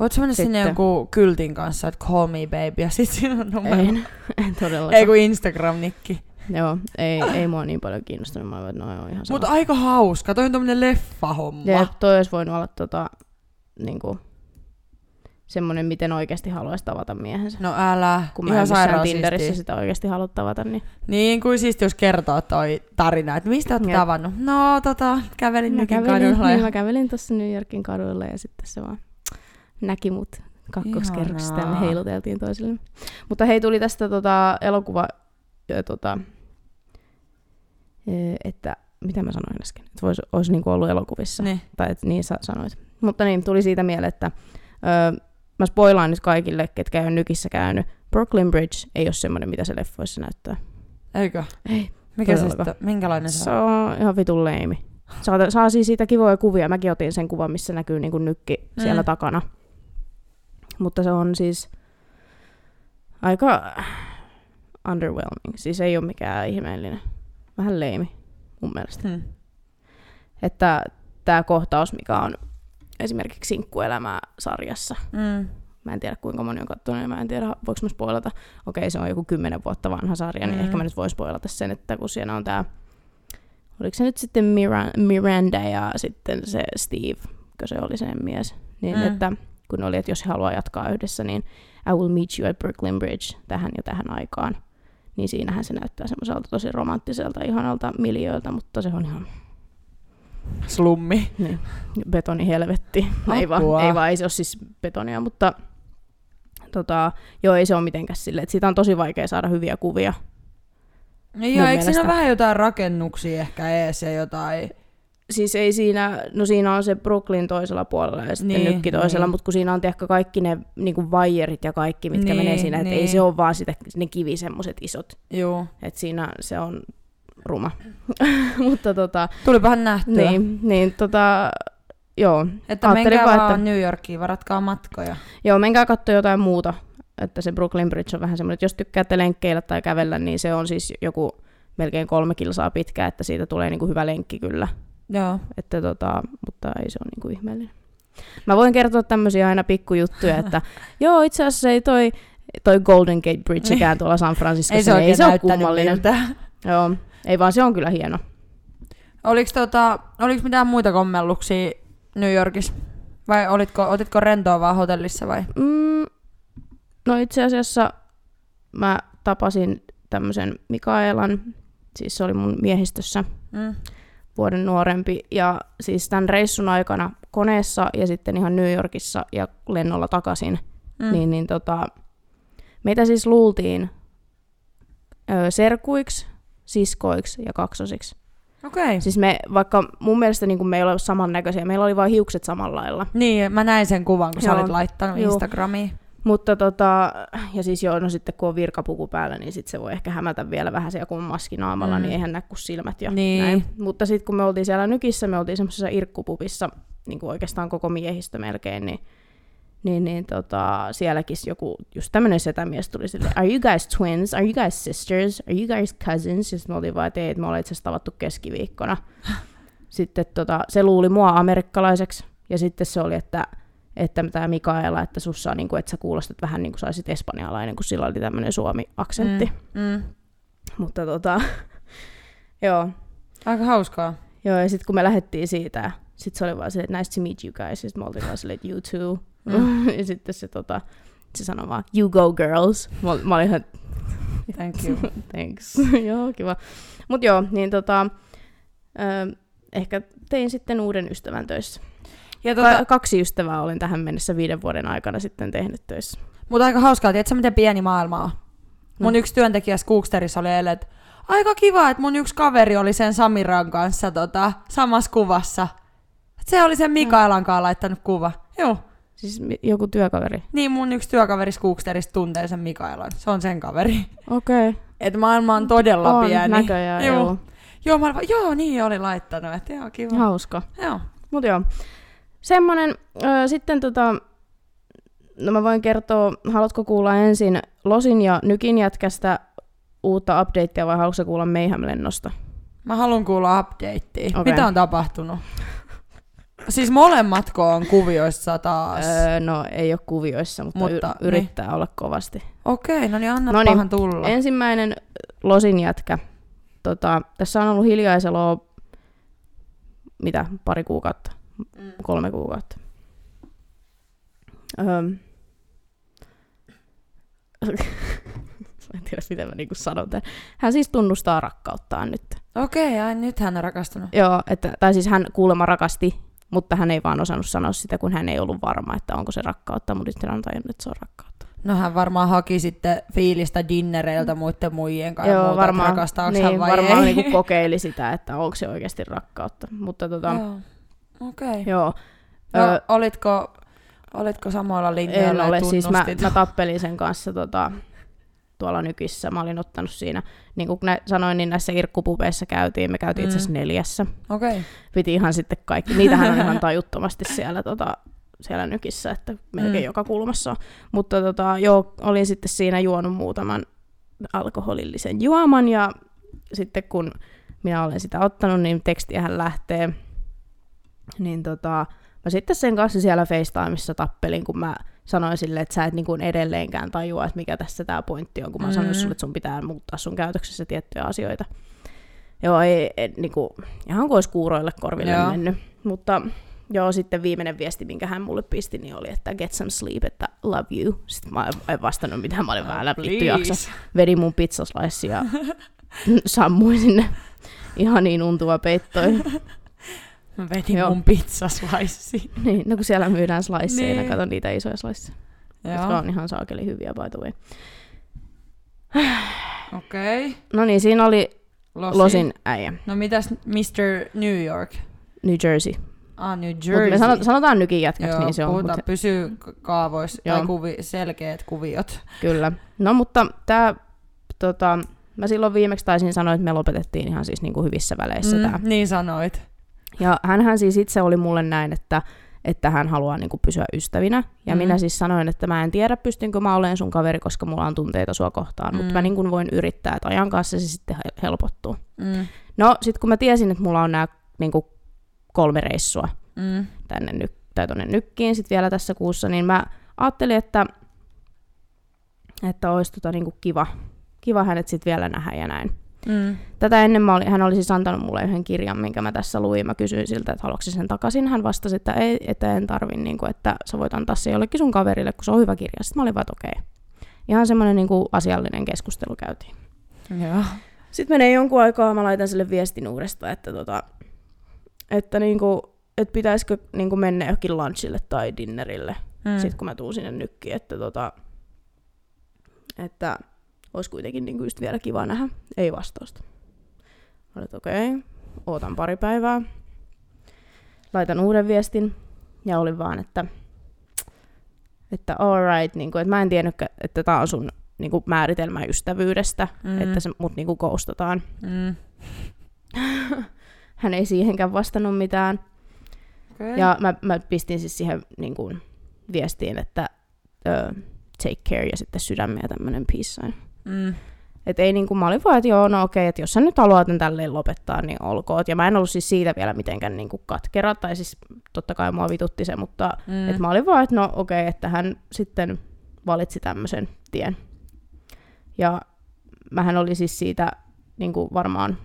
Voit sä mennä sinne Sitten. jonkun kyltin kanssa, että call me baby, ja sit siinä on numero. en, en todellakaan. Ei kun Instagram-nikki. Joo, ei, ei mua niin paljon kiinnostunut. Mä että no joo, ihan sama. Mutta aika hauska, toi on tommonen leffahomma. Ja toi olisi voinut olla tota, niinku, semmoinen, miten oikeasti haluaisi tavata miehensä. No älä, Kun mä en ihan sairaan Tinderissä siistiä. sitä oikeasti halua tavata, niin Niin kuin siisti, jos kertoo toi tarina, että mistä oot Jep. tavannut. No tota, kävelin mä nykin kävelin, kadulla. niin Ja... mä kävelin tuossa New Yorkin kaduilla ja sitten se vaan näki mut kakkoskerroksesta ja me heiluteltiin toisille. Mutta hei, tuli tästä tota, elokuva, ö, tota, että mitä mä sanoin äsken, että vois, olisi niinku ollut elokuvissa. Niin. Tai et niin sä sanoit. Mutta niin, tuli siitä mieleen, että öö, mä spoilaan nyt kaikille, ketkä ei ole nykissä käynyt. Brooklyn Bridge ei ole semmoinen, mitä se leffoissa näyttää. Eikö? Ei, Mikä se sitten, minkälainen se Se on? on ihan vitun leimi. Saa, saa siis siitä kivoja kuvia. Mäkin otin sen kuvan, missä näkyy niin kuin nykki siellä Mm. takana. Mutta se on siis aika underwhelming. Siis ei ole mikään ihmeellinen. Vähän leimi mun mielestä. Hmm. Että tämä kohtaus, mikä on esimerkiksi Sinkkuelämää sarjassa, Mm. Mä en tiedä kuinka moni on katsonut ja mä en tiedä voiko mä spoilata. Okei, se on joku kymmenen vuotta vanha sarja, niin Mm. ehkä mä nyt voin spoilata sen, että kun siinä on tää, oliko se nyt sitten Mira- Miranda ja sitten se Steve, kun se oli sen mies, niin Mm. että kun oli, että jos he haluaa jatkaa yhdessä, niin I will meet you at Brooklyn Bridge tähän ja tähän aikaan. Niin siinähän se näyttää semmoiselta tosi romanttiselta, ihanalta miljööltä, mutta se on ihan Slummi. niin, betonihelvetti. ei, vaan, ei vaan, ei se ole siis betonia, mutta tota, joo, ei se ole mitenkään silleen, että siitä on tosi vaikea saada hyviä kuvia. Joo, Mun eikö siinä vähän jotain rakennuksia ehkä ees ja jotain? Siis ei siinä, no siinä on se Brooklyn toisella puolella ja sitten Niin, niin, nykki toisella, niin. mutta kun siinä on ehkä kaikki ne niin vaijerit ja kaikki, mitkä Niin, menee siinä, että ei niin. se ole vaan sitä, ne kivi semmoiset isot, Joo. että siinä se on ruma. mutta tota, Tulipahan nähtyä. niin, niin tota, joo, Että menkää vaan, vaan että- New Yorkiin, varatkaa matkoja. Joo, menkää katsoa jotain muuta. Että se Brooklyn Bridge on vähän semmoinen, että jos tykkäätte lenkkeillä tai kävellä, niin se on siis joku melkein kolme kilsaa pitkä, että siitä tulee niinku hyvä lenkki kyllä. Joo. Että tota, mutta ei se ole niinku ihmeellinen. Mä voin kertoa tämmöisiä aina pikkujuttuja, että joo, itse asiassa ei toi, toi Golden Gate Bridgekään tuolla San Franciscossa, Ei se niin ei se ole kummallinen. miltä. Joo, ei vaan se on kyllä hieno. Oliko, tota, oliko mitään muita kommelluksia New Yorkissa? Vai olitko, otitko rentoa vaan hotellissa vai? Mm, no itse asiassa mä tapasin tämmöisen Mikaelan, siis se oli mun miehistössä Mm. vuoden nuorempi, ja siis tämän reissun aikana koneessa ja sitten ihan New Yorkissa ja lennolla takaisin, Mm. niin, niin tota, meitä siis luultiin ö, serkuiksi, siskoiksi ja kaksosiksi. Okei. Okay. Siis me, vaikka mun mielestä niin me ei ole samannäköisiä, meillä oli vain hiukset samalla lailla. Niin, mä näin sen kuvan, kun sä Joo. olit laittanut Joo. Instagramiin. Mutta tota, ja siis joo, no sitten kun on virkapuku päällä, niin sit se voi ehkä hämätä vielä vähän siellä, kun on maski naamalla, Mm. mm. niin eihän näe kuin silmät ja Niin. näin. Mutta sitten kun me oltiin siellä nykissä, me oltiin semmoisessa irkkupupissa, niin kuin oikeastaan koko miehistö melkein, niin niin, niin tota, sielläkin joku, just tämmöinen setämies tuli sille, are you guys twins? Are you guys sisters? Are you guys cousins? Ja sitten me oltiin vaan, että ei, että me ollaan itse asiassa tavattu keskiviikkona. Sitten tota, se luuli mua amerikkalaiseksi, ja sitten se oli, että että tämä Mikaela, että sussa on, niin kuin, että sä kuulostat vähän niin kuin saisit espanjalainen, kun sillä oli tämmöinen suomi-aksentti. Mm. Mm. Mutta tota, joo. Aika hauskaa. Joo, ja sitten kun me lähdettiin siitä, sitten se oli vaan silleen, nice to meet you guys, ja sitten me oltiin vaan silleen, you too. Mm. ja sitten se, tota, se sanoi vaan, you go girls. Mä, mä olin ihan, Thank you. thanks. joo, kiva. Mut joo, niin tota, ö, ehkä tein sitten uuden ystävän töissä. Ja Tota... Kaksi ystävää olen tähän mennessä viiden vuoden aikana sitten tehnyt töissä. mutta aika hauskaa, tiedätkö miten pieni maailma on? Mun No. yksi työntekijä Skooksterissa oli eilen, että aika kiva, että mun yksi kaveri oli sen Samiran kanssa tota, samassa kuvassa. Et se oli sen Mikaelan kanssa laittanut kuva. Joo. Siis joku työkaveri. Niin mun yksi työkaveri Skooksterista tuntee sen Mikaelan. Se on sen kaveri. Okei. Okay. Et maailma on todella On pieni. näköjään, joo. joo. Joo, mä olin joo, niin oli laittanut. Että joo, kiva. Hauska. Joo. Mut joo. Semmonen, ö, sitten tota, no mä voin kertoa, haluatko kuulla ensin Losin ja Nykin jätkästä uutta updatea vai haluatko kuulla Mayhem-lennosta? Mä haluan kuulla updatea. Okei. Mitä on tapahtunut? Siis molemmatko on kuvioissa taas? Öö, no ei ole kuvioissa, mutta, Mutta, y- yrittää olla kovasti. Okei, no niin anna No niin, pahan tulla. Ensimmäinen Losin jätkä. Tota, tässä on ollut hiljaiseloa, mitä, pari kuukautta, Mm. kolme kuukautta. Mä en tiedä, miten mä niinku sanon tämän. Hän siis tunnustaa rakkauttaan nyt. Okei, ai nyt hän on rakastunut. Joo, että, tai siis hän kuulemma rakasti, mutta hän ei vaan osannut sanoa sitä, kun hän ei ollut varma, että onko se rakkautta, mutta nyt hän on tajunnut, että se on rakkautta. No hän varmaan haki sitten fiilistä dinnereiltä muiden muijien kanssa Joo, muuta, varmaan, rakastaako niin, hän vai varmaan ei. niinku kokeili sitä, että onko se oikeasti rakkautta. Mutta tota, Joo. Okei. joo. No, Ö, olitko, olitko samoilla en linjoilla ja ole, siis mä, mä tappelin sen kanssa tota, tuolla nykissä. Mä olin ottanut siinä, niin kuin nä- sanoin, niin näissä irkkupupeissa käytiin. Me käytiin Mm. itse asiassa neljässä. Okei. Piti ihan sitten kaikki. Niitähän on ihan tajuttomasti siellä, tota, siellä nykissä, että melkein Mm. joka kulmassa on. Mutta tota, joo, olin sitten siinä juonut muutaman alkoholillisen juoman ja sitten kun minä olen sitä ottanut, niin tekstiähän lähtee. Niin tota, mä sitten sen kanssa siellä FaceTimeissa tappelin, kun mä sanoin sille, että sä et niin kuin edelleenkään tajua, että mikä tässä tämä pointti on, kun mä mm. sanoin sulle, että sun pitää muuttaa sun käytöksessä tiettyjä asioita. Joo, ei, ei niin kuin, ihan kuin olisi kuuroille korville Joo. mennyt. Mutta joo, sitten viimeinen viesti, minkä hän mulle pisti, niin oli, että get some sleep, että love you. Sitten mä en vastannut mitään, mä olin vähän vittu jaksa. Vedin mun pizzaslaissi ja sammuin sinne ihan niin untuva peittoihin. Mä vedin Joo. mun pizzaslice. niin, no kun siellä myydään sliceja, niin. Niin. katon niitä isoja sliceja, jotka on ihan saakeli hyviä by the way. Okei. Okay. No niin, siinä oli Losi. Losin äijä, No mitäs Mr. New York? New Jersey. Ah, New Jersey. me sanot, sanotaan nykin jätkäksi, Joo, niin se on. puhutaan, Mut, pysyy kaavoissa tai kuvi, selkeät kuviot. kyllä. No mutta tämä, tota, mä silloin viimeksi taisin sanoa, että me lopetettiin ihan siis niinku hyvissä väleissä mm. tämä. Niin sanoit. Ja hänhän siis itse oli mulle näin, että, että hän haluaa niinku pysyä ystävinä. Ja Mm. minä siis sanoin, että mä en tiedä, pystynkö mä olemaan sun kaveri, koska mulla on tunteita sua kohtaan. Mm. Mutta mä Mm. niinku voin yrittää, että ajan kanssa se sitten hel- helpottuu. Mm. No sitten kun mä tiesin, että mulla on nämä niinku kolme reissua Mm. tänne ny- tai tonne nykkiin sitten vielä tässä kuussa, niin mä ajattelin, että, että olisi tota niinku kiva, kiva hänet sitten vielä nähdä ja näin. Mm. Tätä ennen mä olin, hän oli siis antanut mulle yhden kirjan, minkä mä tässä luin. Mä kysyin siltä, että haluatko sen takaisin. Hän vastasi, että ei, että en tarvi, niin kuin, että sä voit antaa se jollekin sun kaverille, kun se on hyvä kirja. Sitten mä olin vaan, okei. Ihan semmoinen niin kuin asiallinen keskustelu käytiin. Joo. Sitten menee jonkun aikaa, mä laitan sille viestin uudestaan, että, tota, että, niin kuin, että pitäisikö niin kuin mennä johonkin lunchille tai dinnerille, mm. sitten kun mä tuun sinne nykkiin, että, tota, että olisi kuitenkin niin kuin just vielä kiva nähdä. Ei vastausta. Että okei, okay, ootan pari päivää. Laitan uuden viestin ja olin vaan, että, että alright, niin kuin, että mä en tiennyt, että tämä on sun niin kuin määritelmä ystävyydestä, Mm. että se mut niin kuin ghostataan. Mm. Hän ei siihenkään vastannut mitään. Okay. Ja mä, mä pistin siis siihen niin kuin, viestiin, että uh, take care ja sitten sydämiä ja tämmönen peace sign. Mm. Et ei niinku, mä olin vaan, että joo, no okei, että jos sä nyt haluat tän tälleen lopettaa, niin olkoot. Ja mä en ollut siis siitä vielä mitenkään niinku katkera, tai siis totta kai mua vitutti se, mutta Mm. et mä olin vaan, että no okei, että hän sitten valitsi tämmöisen tien. Ja mähän oli siis siitä niinku varmaan,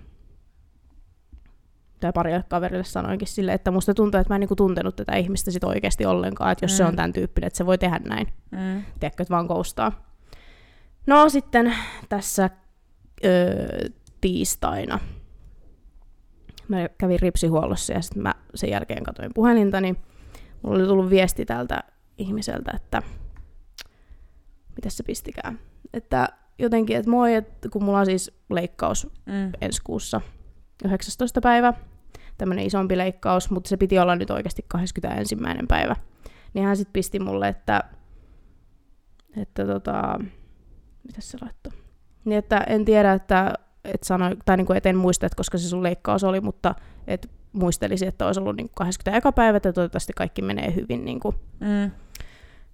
tai parille kaverille sanoinkin sille, että musta tuntuu, että mä en niinku tuntenut tätä ihmistä sit oikeasti ollenkaan, että jos mm. se on tämän tyyppinen, että se voi tehdä näin Mm. tiedätkö, että vaan koustaa. No sitten tässä öö, tiistaina mä kävin ripsihuollossa ja sitten mä sen jälkeen katsoin puhelinta, niin mulla oli tullut viesti tältä ihmiseltä, että mitä se pistikään. Että jotenkin, että moi, että kun mulla on siis leikkaus Mm. ensi kuussa 19. päivä, tämmöinen isompi leikkaus, mutta se piti olla nyt oikeasti 21. päivä. niin hän sitten pisti mulle, että, että tota, mitä se laittoi? Niin, että en tiedä, että et sanoi, tai niin kuin, et en muista, että koska se sun leikkaus oli, mutta et muistelisi, että olisi ollut niin 80 eka päivä, että toivottavasti kaikki menee hyvin niin kuin, Mm.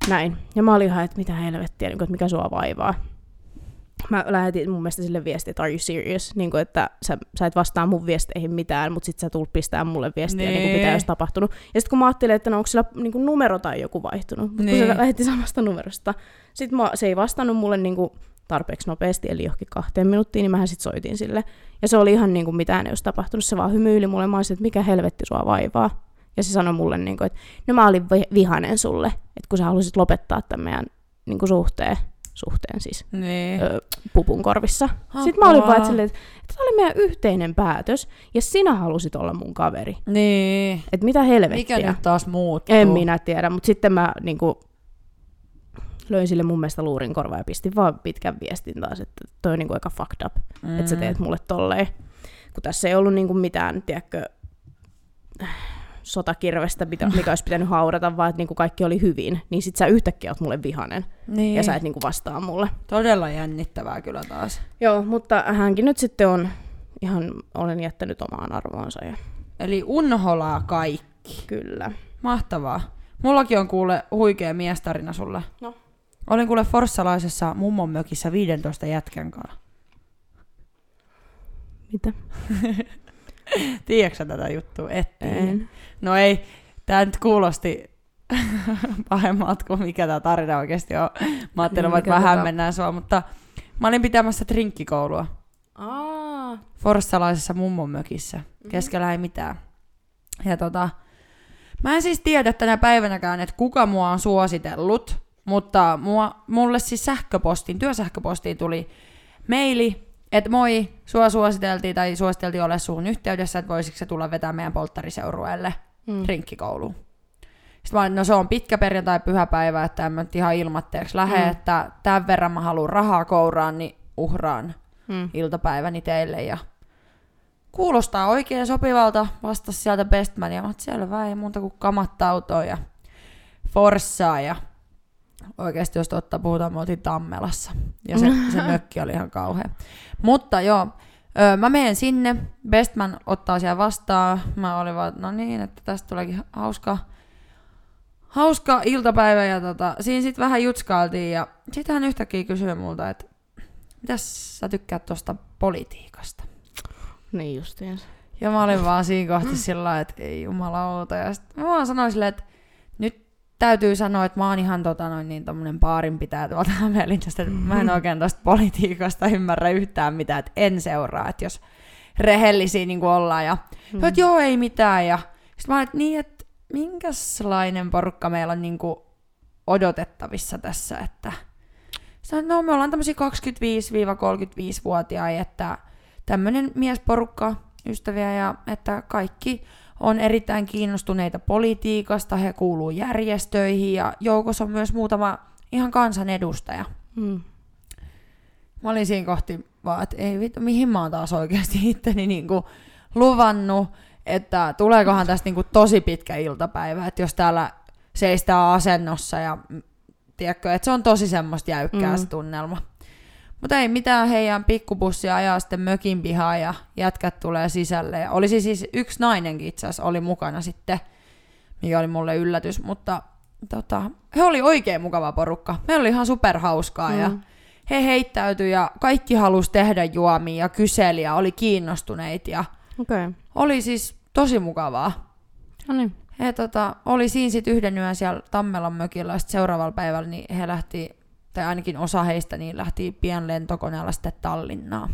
näin. Ja mä olin ihan, että mitä helvettiä, niin kuin, että mikä sua vaivaa. Mä lähetin mun mielestä sille viestiä, että are you serious? Niin kuin, että sä, sä et vastaa mun viesteihin mitään, mutta sit sä tulet pistää mulle viestiä, niin. Niin kuin, mitä Niin. olisi tapahtunut. Ja sitten kun mä ajattelin, että no, onko sillä niin kuin numero tai joku vaihtunut, mutta Niin. kun se lähetti samasta numerosta. Sitten mä, se ei vastannut mulle niin kuin, tarpeeksi nopeasti, eli johonkin kahteen minuuttiin, niin mähän sitten soitin sille. Ja se oli ihan niin kuin mitään ei olisi tapahtunut, se vaan hymyili mulle, mä olisin, että mikä helvetti sua vaivaa. Ja se sanoi mulle, niin kuin, että no mä olin vi- vihanen sulle, että kun sä halusit lopettaa tämän meidän niin kuin suhteen, suhteen siis, Niin. ö, pupun korvissa. Sitten mä olin vaan, Apua. että, silleen, että tämä oli meidän yhteinen päätös, ja sinä halusit olla mun kaveri. Niin. Että mitä helvettiä. Mikä nyt taas muuttuu? En minä tiedä, mutta sitten mä niin kuin, löin sille mun mielestä luurin korvaa ja pistin vaan pitkän viestin taas, että toi on niin kuin aika fucked up, mm. että sä teet mulle tolleen. Kun tässä ei ollut niin kuin mitään, tiedätkö, sotakirvestä, mitä, mikä olisi pitänyt haudata, vaan että niin kuin kaikki oli hyvin, niin sit sä yhtäkkiä oot mulle vihanen Niin. ja sä et niin kuin vastaa mulle. Todella jännittävää kyllä taas. Joo, mutta hänkin nyt sitten on ihan, olen jättänyt omaan arvoonsa ja Eli unholaa kaikki. kyllä. Mahtavaa. Mullakin on kuule huikea miestarina sulle. No. Olin kuule forssalaisessa mummon mökissä 15 jätkän kanssa. Mitä? Tiedätkö tätä juttua? Et. En. No ei, tää nyt kuulosti pahemmalta kuin mikä tämä tarina oikeasti on. Mä ajattelin, Niin, että vähän tota- mennään sua, mutta mä olin pitämässä trinkkikoulua Aa. forssalaisessa mummon mökissä. Keskellä ei mitään. Ja tota, mä en siis tiedä tänä päivänäkään, että kuka mua on suositellut, mutta mua, mulle siis sähköpostiin, työsähköpostiin tuli maili, että moi, sua suositeltiin tai suositeltiin olla suun yhteydessä, että voisiko se tulla vetää meidän polttariseurueelle Mm. rinkkikouluun. Sitten mä olin, no se on pitkä perjantai pyhäpäivä, että en mä nyt ihan ilmatteeksi lähde, Mm. että tämän verran mä haluan rahaa kouraan, niin uhraan Mm. iltapäiväni teille. Ja kuulostaa oikein sopivalta, vastasi sieltä Bestman ja mä selvä, ei muuta kuin kamat autoon ja forssaa ja oikeasti jos totta puhutaan, me oltiin Tammelassa ja se, se mökki oli ihan kauhea. Mutta joo, öö, mä menen sinne, Bestman ottaa siellä vastaan, mä olin vaan, no niin, että tästä tuleekin hauska, hauska iltapäivä ja tota, siinä sitten vähän jutskailtiin ja sitten hän yhtäkkiä kysyi multa, että mitäs sä tykkäät tuosta politiikasta? Niin justiinsa. Ja mä olin vaan siinä kohti sillä lailla, että ei jumalauta. Ja sit mä vaan sanoin silleen, että täytyy sanoa, että mä oon ihan tota noin niin tommonen baarin pitää tuolta Hämeenlinnasta, että mä en oikein tosta politiikasta ymmärrä yhtään mitään, että en seuraa, että jos rehellisiä niin kuin ollaan. Ja mm. että joo, ei mitään. Ja sitten mä olin, että niin, että minkälainen porukka meillä on niin kuin odotettavissa tässä, että Sanoin, no me ollaan tämmöisiä 25-35-vuotiaita, että tämmöinen miesporukka, ystäviä ja että kaikki on erittäin kiinnostuneita politiikasta, he kuuluu järjestöihin ja joukossa on myös muutama ihan kansanedustaja. Mm. Mä olin siinä kohti vaan, että ei vittu, mihin mä oon taas oikeasti itteni niinku luvannut, että tuleekohan tästä niinku tosi pitkä iltapäivä, että jos täällä seistää asennossa ja tiedätkö, että se on tosi semmoista jäykkää Mm. se tunnelma. Mutta ei mitään, heidän pikkubussia ajaa sitten mökin pihaan ja jätkät tulee sisälle. Ja olisi siis yksi nainenkin itse asiassa oli mukana sitten, mikä oli mulle yllätys, mutta tota, he oli oikein mukava porukka. Meillä oli ihan superhauskaa mm. ja he heittäytyi ja kaikki halusi tehdä juomia ja kyseli ja oli kiinnostuneita ja. Okay. oli siis tosi mukavaa. No niin. He tota, oli siinä sitten yhden yön siellä Tammelan mökillä ja seuraavalla päivällä niin he lähti, tai ainakin osa heistä, niin lähti pian lentokoneella sitten Tallinnaan.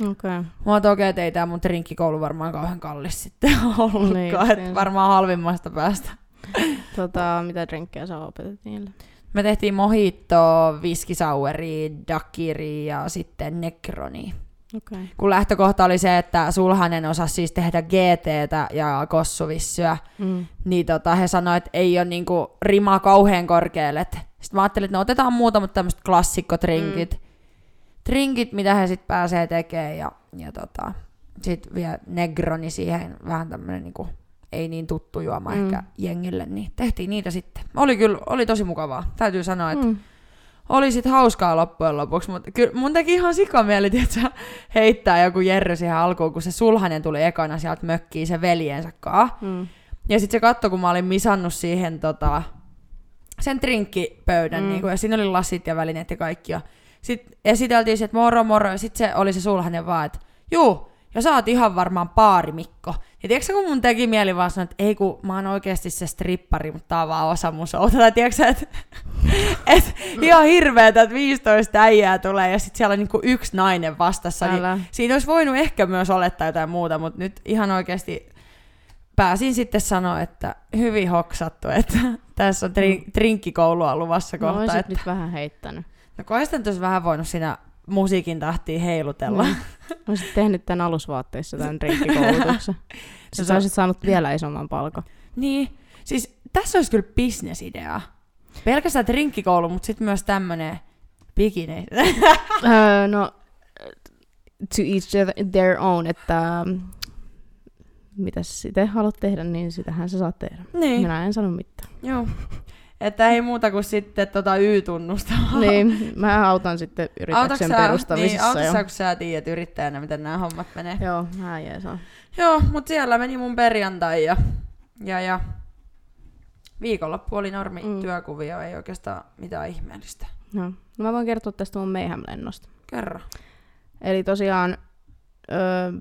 Okei. Okay. Mä oon okei, että ei tää mun trinkkikoulu varmaan kauhean kallis sitten ollutkaan, Niin, että varmaan halvimmasta päästä. Tota, mitä drinkkejä sä opetat niille? Me tehtiin mojito, viskisaueri, dakiri ja sitten nekroni. Okei. Okay. Kun lähtökohta oli se, että Sulhanen osasi siis tehdä GTtä ja kossuvissyä, Mm. niin tota, he sanoivat, että ei ole niinku rima kauhean korkealle. Sitten mä ajattelin, että no otetaan muutamat tämmöiset klassikkotrinkit, mm. trinkit, mitä he sitten pääsee tekemään ja, ja tota, sitten vielä negroni siihen vähän tämmöinen niinku ei niin tuttu juoma Mm. ehkä jengille, niin tehtiin niitä sitten. Oli kyllä, oli tosi mukavaa. Täytyy sanoa, että Mm. oli sit hauskaa loppujen lopuksi, mutta kyllä mun teki ihan sikamieli, että heittää joku Jerry siihen alkuun, kun se sulhanen tuli ekana sieltä mökkiin se veljensä kaa. Mm. Ja sitten se katto, kun mä olin misannut siihen tota, sen trinkkipöydän, Mm. niin ja siinä oli lasit ja välineet ja kaikki. Ja sitten esiteltiin se, että moro moro, ja sitten se oli se sulhanen vaan, että juu, ja sä oot ihan varmaan paari Mikko. Ja tiedätkö kun mun teki mieli vaan sanoa, että ei kun mä oon oikeasti se strippari, mutta tää on vaan osa mun showta. Tai tiedätkö että et, ihan hirveetä, että 15 äijää tulee ja sitten siellä on niinku yksi nainen vastassa. Niin. Siinä olisi voinut ehkä myös olettaa jotain muuta, mutta nyt ihan oikeasti pääsin sitten sanoa, että hyvin hoksattu, että tässä on trin- trinkkikoulua luvassa No, kohta. oisit että, nyt vähän heittänyt. no olisit nyt vähän voinut siinä musiikin tahtiin heilutella. Mm. Olisit tehnyt tämän alusvaatteissa tämän drinkkikoulutuksen. Sä se- olisit saanut vielä isomman palkan. niin, siis tässä olisi kyllä bisnesidea. Pelkästään trinkkikoulu, mutta sitten myös tämmönen bikini. öö, no, to each their own, että mm, mitä sitten haluat tehdä, niin sitähän sä saat tehdä. niin, Minä en sano mitään. joo. Että ei muuta kuin sitten tota Y-tunnusta. niin, mä autan sitten yrityksen sä, perustamisessa. niin, jo. kun sä tiedät yrittäjänä, miten nämä hommat menee? Joo, mä jeesaan. Joo, mutta siellä meni mun perjantai ja, ja, ja viikonloppu oli normi Mm. työkuvio, ei oikeastaan mitään ihmeellistä. No. no mä voin kertoa tästä mun Mayhem-lennosta. Kerro. Eli tosiaan öö,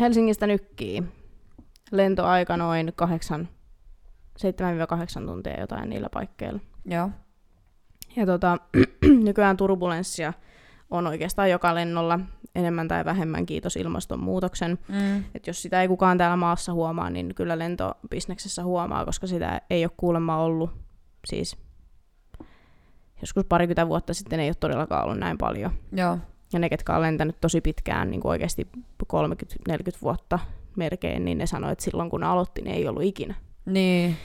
Helsingistä nykkiin. Lentoaika noin 8, 7-8 tuntia jotain niillä paikkeilla. Joo. Ja tota, nykyään turbulenssia on oikeastaan joka lennolla enemmän tai vähemmän kiitos ilmastonmuutoksen. Mm. Et jos sitä ei kukaan täällä maassa huomaa, niin kyllä lentobisneksessä huomaa, koska sitä ei ole kuulemma ollut siis joskus parikymmentä vuotta sitten ei ole todellakaan ollut näin paljon. Joo. Ja ne, ketkä on lentänyt tosi pitkään, niin kuin oikeasti 30-40 vuotta merkein, niin ne sanoi, että silloin kun ne aloitti, niin ei ollut ikinä. Niin.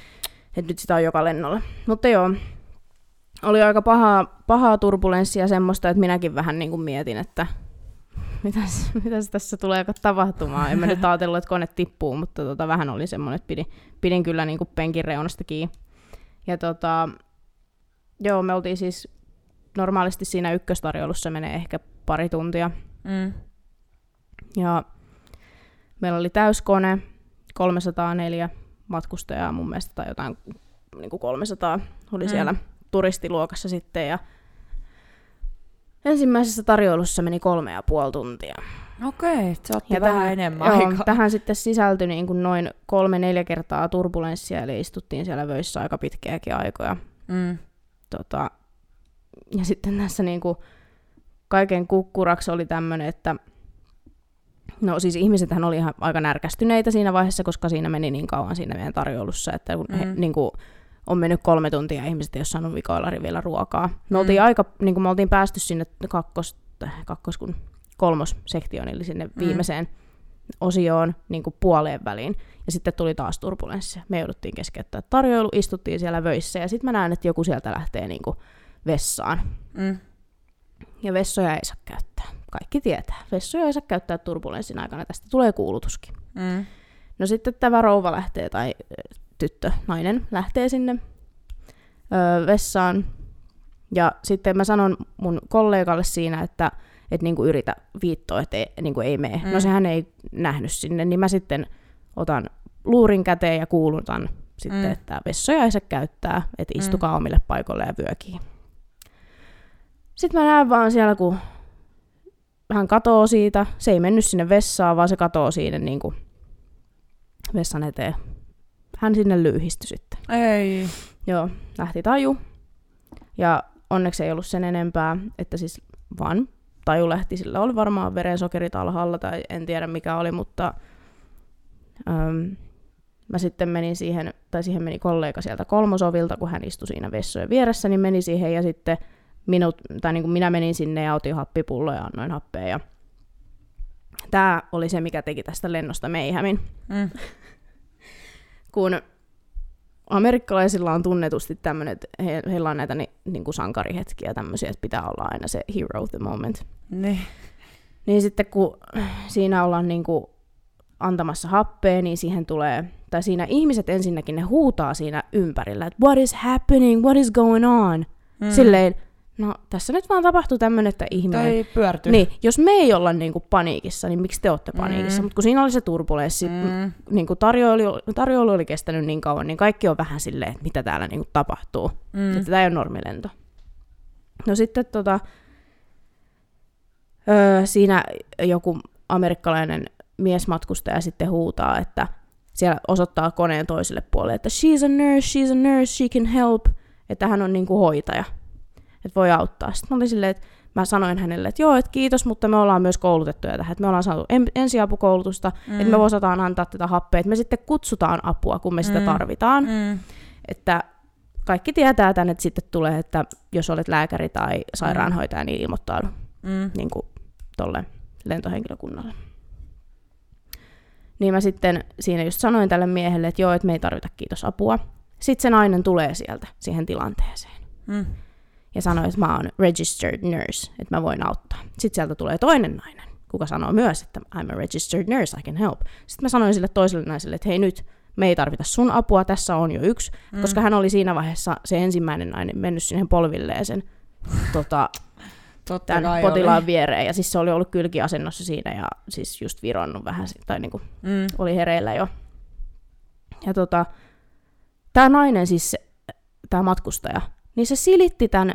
Et nyt sitä on joka lennolla. Mutta joo, oli aika pahaa, pahaa turbulenssia semmoista, että minäkin vähän niin kuin mietin, että mitäs, mitäs tässä tulee tapahtumaan. En mä nyt ajatellut, että kone tippuu, mutta tota, vähän oli semmoinen, että pidin, pidin kyllä niin kuin penkin reunasta kiinni. Ja tota, joo, me oltiin siis normaalisti siinä ykköstarjoulussa menee ehkä pari tuntia. Mm. Ja meillä oli täyskone, 304 matkustajaa mun mielestä, tai jotain niin kuin 300 oli Mm. siellä turistiluokassa sitten. Ja ensimmäisessä tarjoulussa meni kolme ja puoli tuntia. Okei, se otti Ja vähän tähän- enemmän Joo, aikaa. tähän sitten sisältyi niin kuin noin kolme-neljä kertaa turbulenssia, eli istuttiin siellä vöissä aika pitkiäkin aikoja. Mm. Tota, ja sitten tässä niinku kaiken kukkuraksi oli tämmöinen, että no siis ihmisethän oli ihan aika närkästyneitä siinä vaiheessa, koska siinä meni niin kauan siinä meidän tarjoulussa, että kun he, Mm. niinku, on mennyt kolme tuntia ja ihmiset ei ole saanut vikoilla rivillä ruokaa. Me Mm. oltiin aika, niin kuin me oltiin päästy sinne kakkos, kakkos kun kolmossektion, eli sinne Mm. viimeiseen osioon niin kuin puoleen väliin. Ja sitten tuli taas turbulenssia. Me jouduttiin keskeyttää tarjoilu, istuttiin siellä vöissä ja sitten mä näen, että joku sieltä lähtee niin kuin vessaan. Mm. Ja vessoja ei saa käyttää. Kaikki tietää. Vessoja ei saa käyttää turbulenssin aikana. Tästä tulee kuulutuskin. Mm. No sitten tämä rouva lähtee, tai tyttö, nainen, lähtee sinne öö, vessaan. Ja sitten mä sanon mun kollegalle siinä, että et niinku yritä viittoa, että ei, niinku ei mene. Mm. Mm. No sehän ei nähnyt sinne, niin mä sitten otan luurin käteen ja kuulutan sitten. Mm. että vessoja ei saa käyttää, että istukaa mm. omille paikoille ja vyökiin. Sitten mä näen vaan siellä, kun hän katoo siitä. Se ei mennyt sinne vessaan, vaan se katoo siinä niin kuin vessan eteen. Hän sinne lyyhistyi sitten. Ei. Joo, lähti taju. Ja onneksi ei ollut sen enempää, että siis vaan taju lähti. Sillä oli varmaan verensokerit alhaalla tai en tiedä mikä oli, mutta äm, mä sitten menin siihen, tai siihen meni kollega sieltä kolmosovilta, kun hän istui siinä vessojen vieressä, niin meni siihen ja sitten minut, tai niin kuin minä menin sinne ja otin happipulloja ja annoin happea. Ja tämä oli se, mikä teki tästä lennosta meihämin Mm. kun amerikkalaisilla on tunnetusti tämmöinen, että he, heillä on näitä ni, niin kuin sankarihetkiä tämmöisiä, että pitää olla aina se hero of the moment. Niin. Niin sitten kun siinä ollaan niinku antamassa happea, niin siihen tulee, tai siinä ihmiset ensinnäkin ne huutaa siinä ympärillä, että what is happening, what is going on? Mm. Silleen, no tässä nyt vaan tapahtuu tämmöinen, että ihminen... Tai pyörtyy. Niin, jos me ei olla niinku paniikissa, niin miksi te olette paniikissa? Mm. Mutta kun siinä oli se turbulenssi, mm. niinku tarjoilu, tarjoilu oli kestänyt niin kauan, niin kaikki on vähän silleen, että mitä täällä niinku tapahtuu. Mm. Että tämä ei ole normilento. No sitten tota, öö, siinä joku amerikkalainen miesmatkustaja sitten huutaa, että siellä osoittaa koneen toiselle puolelle, että she's a nurse, she's a nurse, she can help, että hän on niinku hoitaja, että voi auttaa. Sitten mä olin silleen, että mä sanoin hänelle, että joo, että kiitos, mutta me ollaan myös koulutettuja tähän, että me ollaan saatu ensiapukoulutusta, mm. että me osataan antaa tätä happea, että me sitten kutsutaan apua, kun me sitä mm. tarvitaan. Mm. Että kaikki tietää tänne, että sitten tulee, että jos olet lääkäri tai sairaanhoitaja, niin ilmoittaudu mm. niin kuin tolle lentohenkilökunnalle. Niin mä sitten siinä just sanoin tälle miehelle, että joo, että me ei tarvita kiitos apua. Sitten se nainen tulee sieltä siihen tilanteeseen. Mm. Ja sanoi, että mä oon registered nurse, että mä voin auttaa. Sitten sieltä tulee toinen nainen, kuka sanoo myös, että I'm a registered nurse, I can help. Sitten mä sanoin sille toiselle naiselle, että hei nyt, me ei tarvita sun apua, tässä on jo yksi, mm. koska hän oli siinä vaiheessa se ensimmäinen nainen mennyt siihen polvilleen sen tota, Totta tämän potilaan oli. viereen. Ja siis se oli ollut kylkiasennossa siinä ja siis just vironnut vähän, tai niinku mm. oli hereillä jo. Ja tota, tämä nainen siis, tämä matkustaja, niin se silitti tämän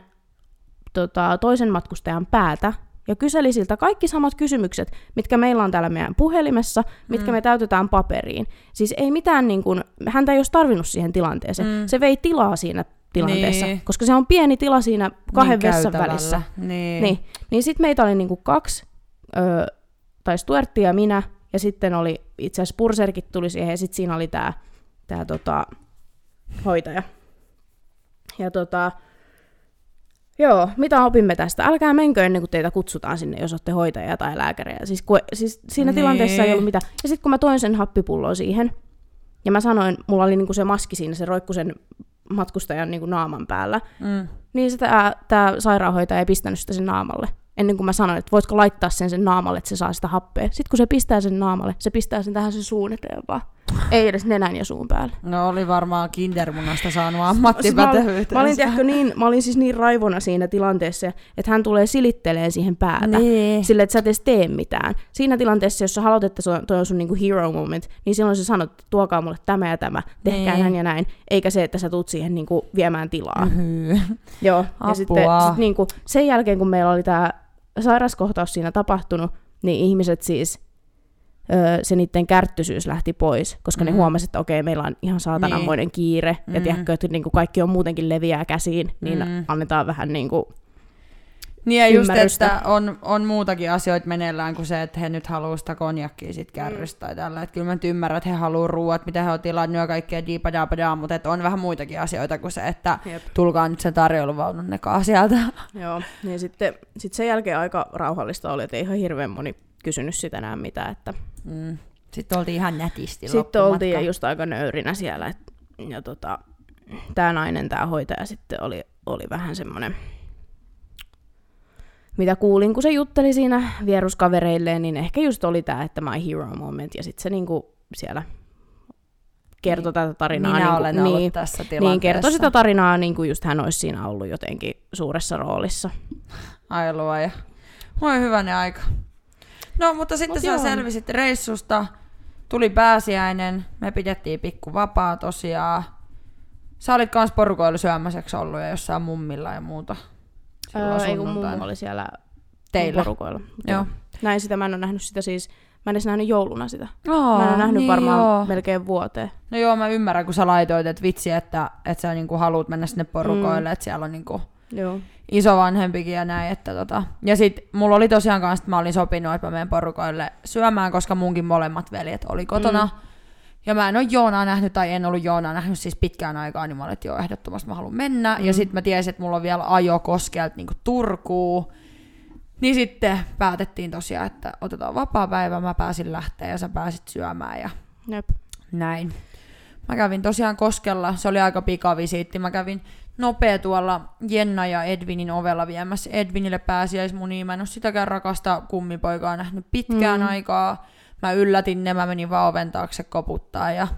tota, toisen matkustajan päätä ja kyseli siltä kaikki samat kysymykset, mitkä meillä on täällä meidän puhelimessa, mitkä mm. me täytetään paperiin. Siis ei mitään, niin kuin, häntä ei olisi tarvinnut siihen tilanteeseen. Mm. Se vei tilaa siinä tilanteessa, niin. koska se on pieni tila siinä kahden niin vessan välissä. Niin. Niin, niin sitten meitä oli niinku kaksi, ö, tai Stuartti ja minä, ja sitten oli itse asiassa Purserkit tuli siihen, ja sitten siinä oli tämä tää, tota, hoitaja. Ja tota, Joo, mitä opimme tästä? Älkää menkö ennen kuin teitä kutsutaan sinne, jos olette hoitajia tai lääkäriä. Siis, kun, siis siinä niin. tilanteessa ei ollut mitään. Ja sitten kun mä toin sen happipullon siihen, ja mä sanoin, mulla oli niinku se maski siinä, se roikku sen matkustajan niin kuin naaman päällä. Mm. Niin tämä sairaanhoitaja ei pistänyt sitä sen naamalle. Ennen kuin mä sanoin, että voitko laittaa sen sen naamalle, että se saa sitä happea. Sitten kun se pistää sen naamalle, se pistää sen tähän sen suun eteen vaan. Ei edes nenän ja suun päällä. No oli varmaan kindermunasta saanut ammattipätevyyttä. Mä, mä, olin, tiedätkö, niin, mä olin siis niin raivona siinä tilanteessa, että hän tulee silittelee siihen päätä. Nee. Sille, että sä et edes tee mitään. Siinä tilanteessa, jos sä haluat, että toi on sun niinku hero moment, niin silloin sä sanot, että tuokaa mulle tämä ja tämä, tehkää nee. näin ja näin. Eikä se, että sä tuut siihen niinku viemään tilaa. Mm-hmm. Joo, Apua. ja sitten sit niinku, sen jälkeen, kun meillä oli tämä sairaskohtaus siinä tapahtunut, niin ihmiset siis se niiden kärttysyys lähti pois, koska mm. ne huomasivat, että okei, meillä on ihan saatananmoinen niin. kiire, mm. ja tiedätkö, että niin kuin kaikki on muutenkin leviää käsiin, niin mm. annetaan vähän niin kuin niin ja just, että on, on muutakin asioita meneillään kuin se, että he nyt haluaa sitä konjakkia sit kärrystä mm. tai tällä. Että kyllä mä nyt ymmärrän, että he haluaa ruuat, mitä he on tilannut ja kaikkea diipadaa, mutta että on vähän muitakin asioita kuin se, että Jep. tulkaa nyt sen tarjouluvaunun nekaan sieltä. Joo, niin sitten sit sen jälkeen aika rauhallista oli, että ei ihan hirveän moni kysynyt sitä enää mitään. Että... Mm. Sitten oltiin ihan nätisti Sitten oltiin just aika nöyrinä siellä. Et, ja tota, tämä nainen, tämä hoitaja sitten oli, oli vähän semmoinen, mitä kuulin, kun se jutteli siinä vieruskavereilleen, niin ehkä just oli tämä, että my hero moment, ja sitten se niinku siellä kertoi tätä tarinaa. Minä niin, olen niin, tässä tilanteessa. Niin, kertoi sitä tarinaa niin kuin just hän olisi siinä ollut jotenkin suuressa roolissa. Ai luoja. Moi hyvänen aika. No, mutta sitten Mut sä joo. selvisit reissusta, tuli pääsiäinen, me pidettiin pikku vapaa tosiaan. Sä olit kans porukoilla syömäseksi ollut ja jossain mummilla ja muuta. Öö, ei kun mummo oli siellä Teillä. porukoilla. Joo. joo. Näin sitä, mä en ole nähnyt sitä siis, mä en edes nähnyt jouluna sitä. Oh, mä en ole nähnyt niin varmaan joo. melkein vuoteen. No joo, mä ymmärrän, kun sä laitoit, että vitsi, että, että sä niinku haluat mennä sinne porukoille, mm. että siellä on niinku joo isovanhempikin ja näin. Että tota. Ja sit mulla oli tosiaan kanssa, että mä olin sopinut, että mä menen porukoille syömään, koska munkin molemmat veljet oli kotona. Mm. Ja mä en ole Joonaa nähnyt, tai en ollut Joonaa nähnyt siis pitkään aikaa, niin mä olin, että joo, ehdottomasti mä haluan mennä. Mm. Ja sitten mä tiesin, että mulla on vielä ajo koskelta niin Turkuun. Niin sitten päätettiin tosiaan, että otetaan vapaa päivä, mä pääsin lähteä ja sä pääsit syömään ja Jep. näin. Mä kävin tosiaan Koskella, se oli aika pikavisiitti. Mä kävin nopea tuolla Jenna ja Edvinin ovella viemässä Edvinille pääsiäismunia. Mä en ole sitäkään rakasta kummipoikaa nähnyt pitkään mm. aikaa. Mä yllätin ne, mä menin vaan oven taakse koputtaa ja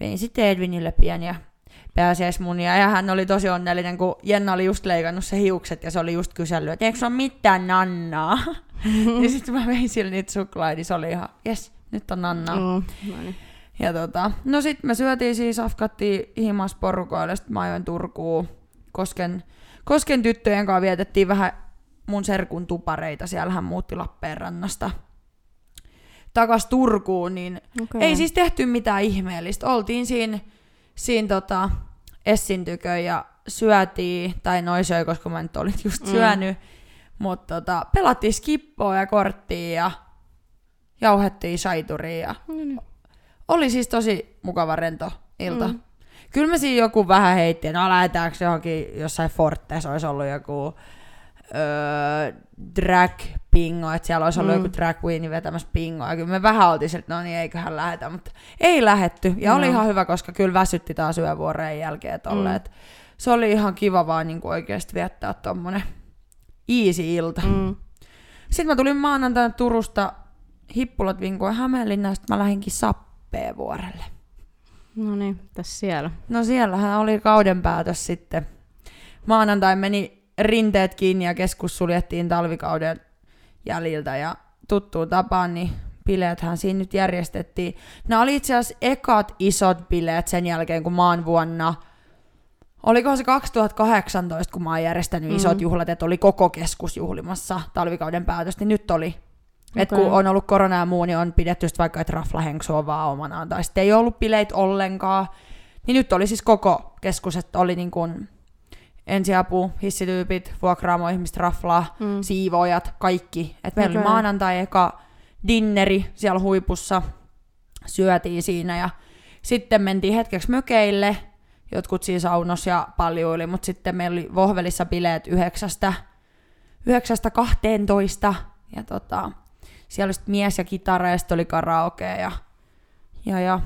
vein sitten Edvinille pieniä pääsiäismunia. Ja hän oli tosi onnellinen, kun Jenna oli just leikannut se hiukset ja se oli just kysellyt, että eikö se ole mitään nannaa? ja sitten mä vein sille niitä suklaita, niin se oli ihan, jes, nyt on nannaa. Mm. Mm, no niin. Ja tota, no sit me syötiin siis, afkattiin himas porukoille, sit mä ajoin Turkuun. Kosken, Kosken tyttöjen kanssa vietettiin vähän mun serkun tupareita, siellä hän muutti Lappeenrannasta takas Turkuun, niin Okay. ei siis tehty mitään ihmeellistä. Oltiin siinä, siinä tota Essin tykö ja syötiin, tai noi söi, koska mä nyt olin just Mm. syönyt. Mutta tota, pelattiin skippoa ja korttia ja jauhettiin saituria ja niin. oli siis tosi mukava rento ilta. Mm. Mm. Kyllä mä siinä joku vähän heitti, no lähdetäänkö johonkin jossain Fortes, olisi ollut joku öö, drag pingo, että siellä olisi ollut Mm. joku drag queen vetämässä pingoa. Kyllä me vähän oltiin, että no niin, eiköhän lähetä, mutta ei lähetty. Ja oli No. ihan hyvä, koska kyllä väsytti taas yövuoreen jälkeen tolle. Mm. Se oli ihan kiva vaan niin oikeasti viettää tommonen easy ilta. Mm. Sitten mä tulin maanantaina Turusta hippulat vinkoon Hämeenlinnaan, sitten mä lähdinkin Sappeenvuorelle. No niin, tässä siellä. No siellähän oli kauden päätös sitten. Maanantai meni rinteet kiinni ja keskus suljettiin talvikauden jäljiltä ja tuttuun tapaan, niin bileethän siinä nyt järjestettiin. Nämä oli itse asiassa ekat isot bileet sen jälkeen, kun mä oon vuonna, olikohan se 2018, kun mä oon järjestänyt Mm. mm. isot juhlat, että oli koko keskus juhlimassa talvikauden päätös, niin nyt oli. Okay. Et kun on ollut korona ja muu, niin on pidetty just vaikka, että raflahenksu on vaan omanaan, tai sitten ei ollut bileitä ollenkaan. Niin nyt oli siis koko keskus, että oli niin kuin ensiapu, hissityypit, vuokraamo ihmiset, raflaa, Mm. siivoojat, kaikki. Et meillä oli maanantai eka dinneri siellä huipussa, syötiin siinä ja sitten mentiin hetkeksi mökeille, jotkut siinä saunos ja paljuili, mutta sitten meillä oli Vohvelissa bileet yhdeksästä, yhdeksästä 12 ja tota, siellä oli mies ja kitara ja sitten oli karaoke ja, ja, ja.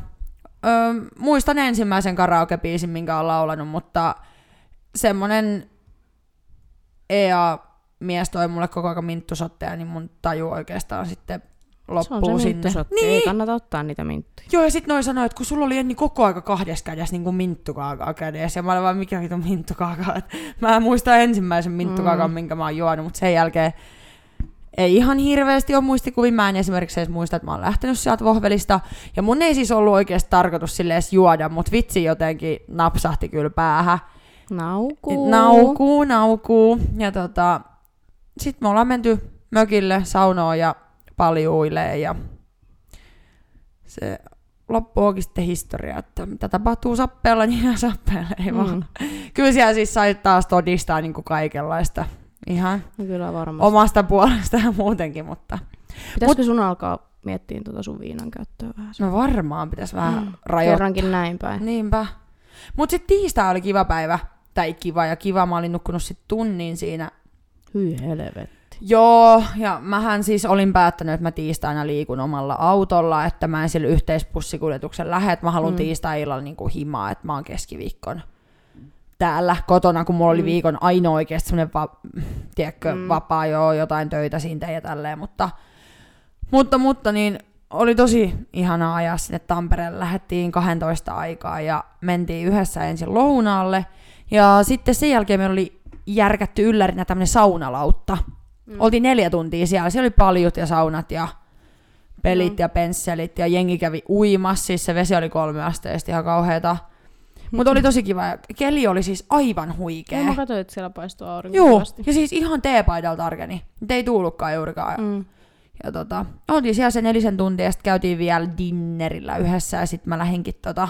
Öö, muistan ensimmäisen karaoke-biisin, minkä olen laulanut, mutta semmonen EA-mies toi mulle koko ajan minttusotteja, niin mun taju oikeastaan sitten Se on loppuu se sinne. Niin. Ei kannata ottaa niitä minttuja. Joo, ja sit noin sanoi, että kun sulla oli Jenni koko aika kahdessa kädessä niin kuin minttukaakaa kädessä, ja mä olin vaan, mikä vitu minttukaakaa. Mä en muista ensimmäisen minttukaakaan, mm. minkä mä oon juonut, mutta sen jälkeen ei ihan hirveästi ole muistikuvia. Mä en esimerkiksi edes muista, että mä oon lähtenyt sieltä vohvelista. Ja mun ei siis ollut oikeasti tarkoitus sille edes juoda, mutta vitsi jotenkin napsahti kyllä päähän. Naukuu. Naukuu, naukuu. Ja tota, sit me ollaan menty mökille saunoon ja paljuilee ja se loppu onkin sitten historia, että mitä tapahtuu sappeella, niin jää sappeella, ei mm. vaan. Kyllä siellä siis sai taas todistaa niin kuin kaikenlaista ihan No kyllä varmasti. omasta puolesta ja muutenkin, mutta Pitäisikö sun alkaa miettiä tuota sun viinan käyttöä vähän? no varmaan pitäisi vähän mm. rajoittaa. Kerrankin näin päin. Niinpä. Mutta sitten tiistai oli kiva päivä, tai kiva ja kiva, mä olin nukkunut sitten tunnin siinä Hyi helvetti. Joo, ja mähän siis olin päättänyt, että mä tiistaina liikun omalla autolla, että mä en sillä yhteispussikuljetuksen lähde, että mä haluan Mm. tiistai-illalla niinku himaa, että mä oon keskiviikkon täällä kotona, kun mulla oli Mm. viikon ainoa oikeasti semmoinen va- tiedätkö, Mm. mm. vapaa, joo, jotain töitä siitä ja tälleen, mutta, mutta, mutta niin oli tosi ihanaa ajaa sinne Tampereelle. Lähettiin 12 aikaa ja mentiin yhdessä ensin lounaalle. Ja sitten sen jälkeen meillä oli järkätty yllärinä tämmöinen saunalautta. Mm. Oltiin neljä tuntia siellä. Siellä oli paljut ja saunat ja pelit Mm. ja pensselit ja jengi kävi uimassa. Siis se vesi oli kolme asteesta ihan kauheeta. Mutta oli tosi kiva. ja Keli oli siis aivan huikea. Mä katsoin, että siellä paistuu aurinko Joo, ja siis ihan teepaidalta tarkeni. Nyt ei tullutkaan juurikaan. Mm. Ja tota, oltiin siellä se nelisen tuntia ja sitten käytiin vielä dinnerillä yhdessä ja sitten mä lähdinkin tota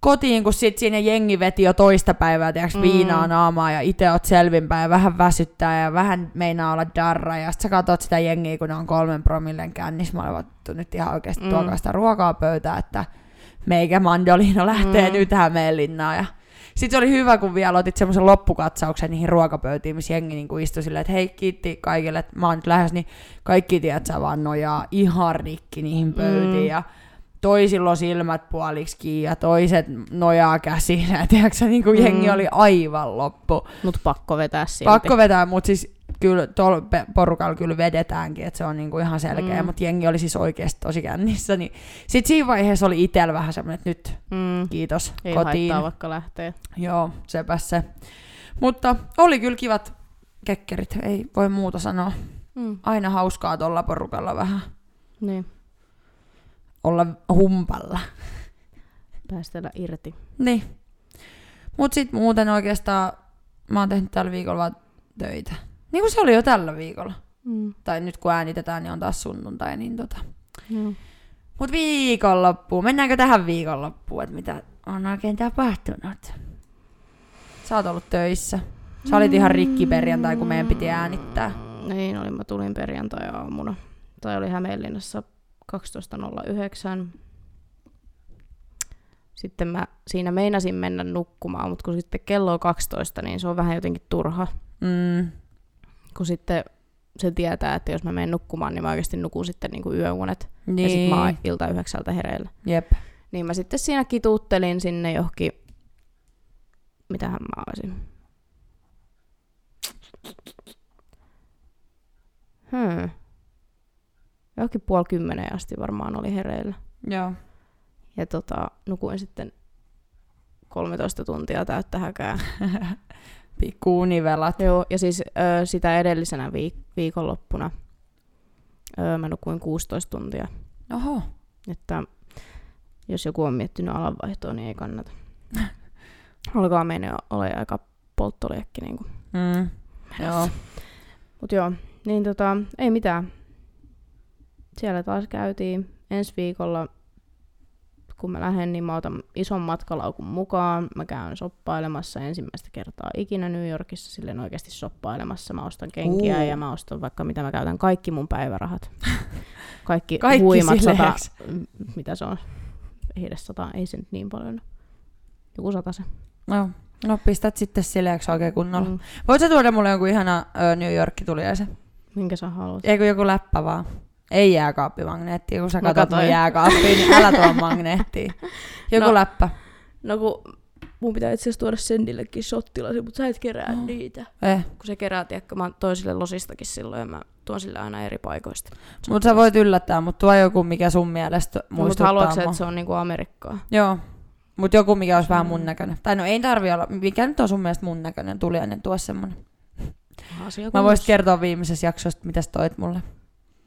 kotiin, kun sit siinä jengi veti jo toista päivää, tiiäks, Mm. mm. viinaa naamaa ja itse oot selvinpäin ja vähän väsyttää ja vähän meinaa olla darra ja sit sä katot sitä jengiä, kun ne on kolmen promillen kännissä. Mä "Vittu, nyt ihan oikeesti Mm. mm. tuokaa sitä ruokaa pöytään, että meikä Mandolino lähtee Mm. mm. nyt Hämeenlinnaan ja sitten se oli hyvä, kun vielä otit semmoisen loppukatsauksen niihin ruokapöytiin, missä jengi niinku istui silleen, että hei kiitti kaikille, että mä oon nyt lähes, niin kaikki tiedät sä vaan nojaa ihan rikki niihin pöytiin. Mm. Ja toisilla on silmät puoliksi kiinni ja toiset nojaa käsiin. Ja tiedätkö, niin kuin jengi Mm. oli aivan loppu. Mut pakko vetää silti. Pakko vetää, mutta siis kyllä tuolla porukalla kyllä vedetäänkin, että se on niinku ihan selkeä, Mm. mutta jengi oli siis oikeasti tosi kännissä. Niin. Sitten siinä vaiheessa oli itsellä vähän semmoinen, että nyt Mm. kiitos Ei kotiin. haittaa vaikka lähtee. Joo, sepä se. Mutta oli kyllä kivat kekkerit, ei voi muuta sanoa. Mm. Aina hauskaa tuolla porukalla vähän Niin, olla humpalla. päästellä irti. Niin. Mut sit muuten oikeastaan mä oon tehnyt tällä viikolla vaan töitä. Niin kuin se oli jo tällä viikolla. Mm. Tai nyt kun äänitetään, niin on taas sunnuntai, niin tota. Joo. Mut viikonloppuun. Mennäänkö tähän viikonloppuun, että mitä on oikein tapahtunut? Sä oot ollut töissä. Sä olit ihan rikki perjantai, kun meidän piti äänittää. Niin oli, mä tulin perjantai-aamuna. Tai oli Hämeenlinnassa 12.09. Sitten mä siinä meinasin mennä nukkumaan, mutta kun sitten kello on 12, niin se on vähän jotenkin turha. Mm, Kun sitten se tietää, että jos mä menen nukkumaan, niin mä oikeasti nukun sitten niin kuin yöunet. niin. Ja sitten mä oon ilta yhdeksältä hereillä. Jep. Niin mä sitten siinä kituuttelin sinne johonkin, mitähän mä olisin. Hmm. Johonkin puoli kymmeneen asti varmaan oli hereillä. Joo. Ja tota, nukuin sitten 13 tuntia täyttä häkää. Pikku univelat. Joo, ja siis ö, sitä edellisenä viik- viikonloppuna ö, mä nukuin 16 tuntia. Oho. Että jos joku on miettinyt alanvaihtoa, niin ei kannata. Alkaa mennä ole aika polttoliekki. Niin Mm. Joo. Mutta joo, niin tota, ei mitään. Siellä taas käytiin ensi viikolla, kun mä lähden, niin mä otan ison matkalaukun mukaan. Mä käyn soppailemassa ensimmäistä kertaa ikinä New Yorkissa, silleen oikeasti soppailemassa. Mä ostan kenkiä Uu. ja mä ostan vaikka mitä mä käytän, kaikki mun päivärahat. Kaikki, Kaikki huimat sata, mitä se on? Ei edes sata, ei se nyt niin paljon. Joku sata se. No. no pistät sitten sileäksi oikein kunnolla. Mm. Mm. Voit sä tuoda mulle jonkun ihana ö, New York tuliaisen? Minkä sä haluat? Eikö joku läppä vaan? Ei jääkaappimagneetti, kun sä Mä katsot mun katoin. jääkaappiin, niin älä tuo magneettia. Joku No. läppä. No kun mun pitää itse asiassa tuoda Sendillekin shottilasi, mutta sä et kerää Oh. niitä. Eh. Kun se kerää, tiedätkö, mä toin sille losistakin silloin ja mä tuon sille aina eri paikoista. Mut sä voit yllättää, mutta tuo joku, mikä sun mielestä Mutta muistuttaa haluatko sä, mua. että se on niinku Amerikkaa? Joo. Mut joku, mikä olisi vähän mun Mm. näköinen. Tai no ei tarvi olla. Mikä nyt on sun mielestä mun näköinen tuliainen, tuo semmonen. Asia Mä voisin kertoa viimeisessä jaksossa, mitä sä toit mulle.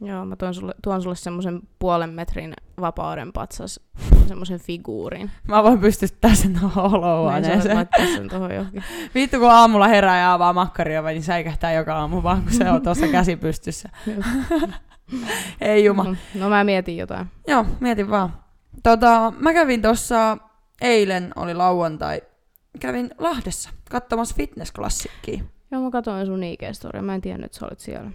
Joo, mä tuon sulle, tuon sulle semmoisen puolen metrin vapauden patsas, semmoisen figuurin. Mä voin pystyttää sen tuohon Mä saa olohuoneeseen. laittaa sen tohon johonkin. Vittu kun aamulla herää ja avaa makkaria, niin säikähtää joka aamu vaan, kun se on tuossa käsi pystyssä. Ei juma. No, no mä mietin jotain. Joo, mietin vaan. Tota, mä kävin tuossa, eilen oli lauantai, kävin Lahdessa katsomassa fitnessklassikkiä. Joo, mä katsoin sun ig Mä en tiennyt, että sä olit siellä.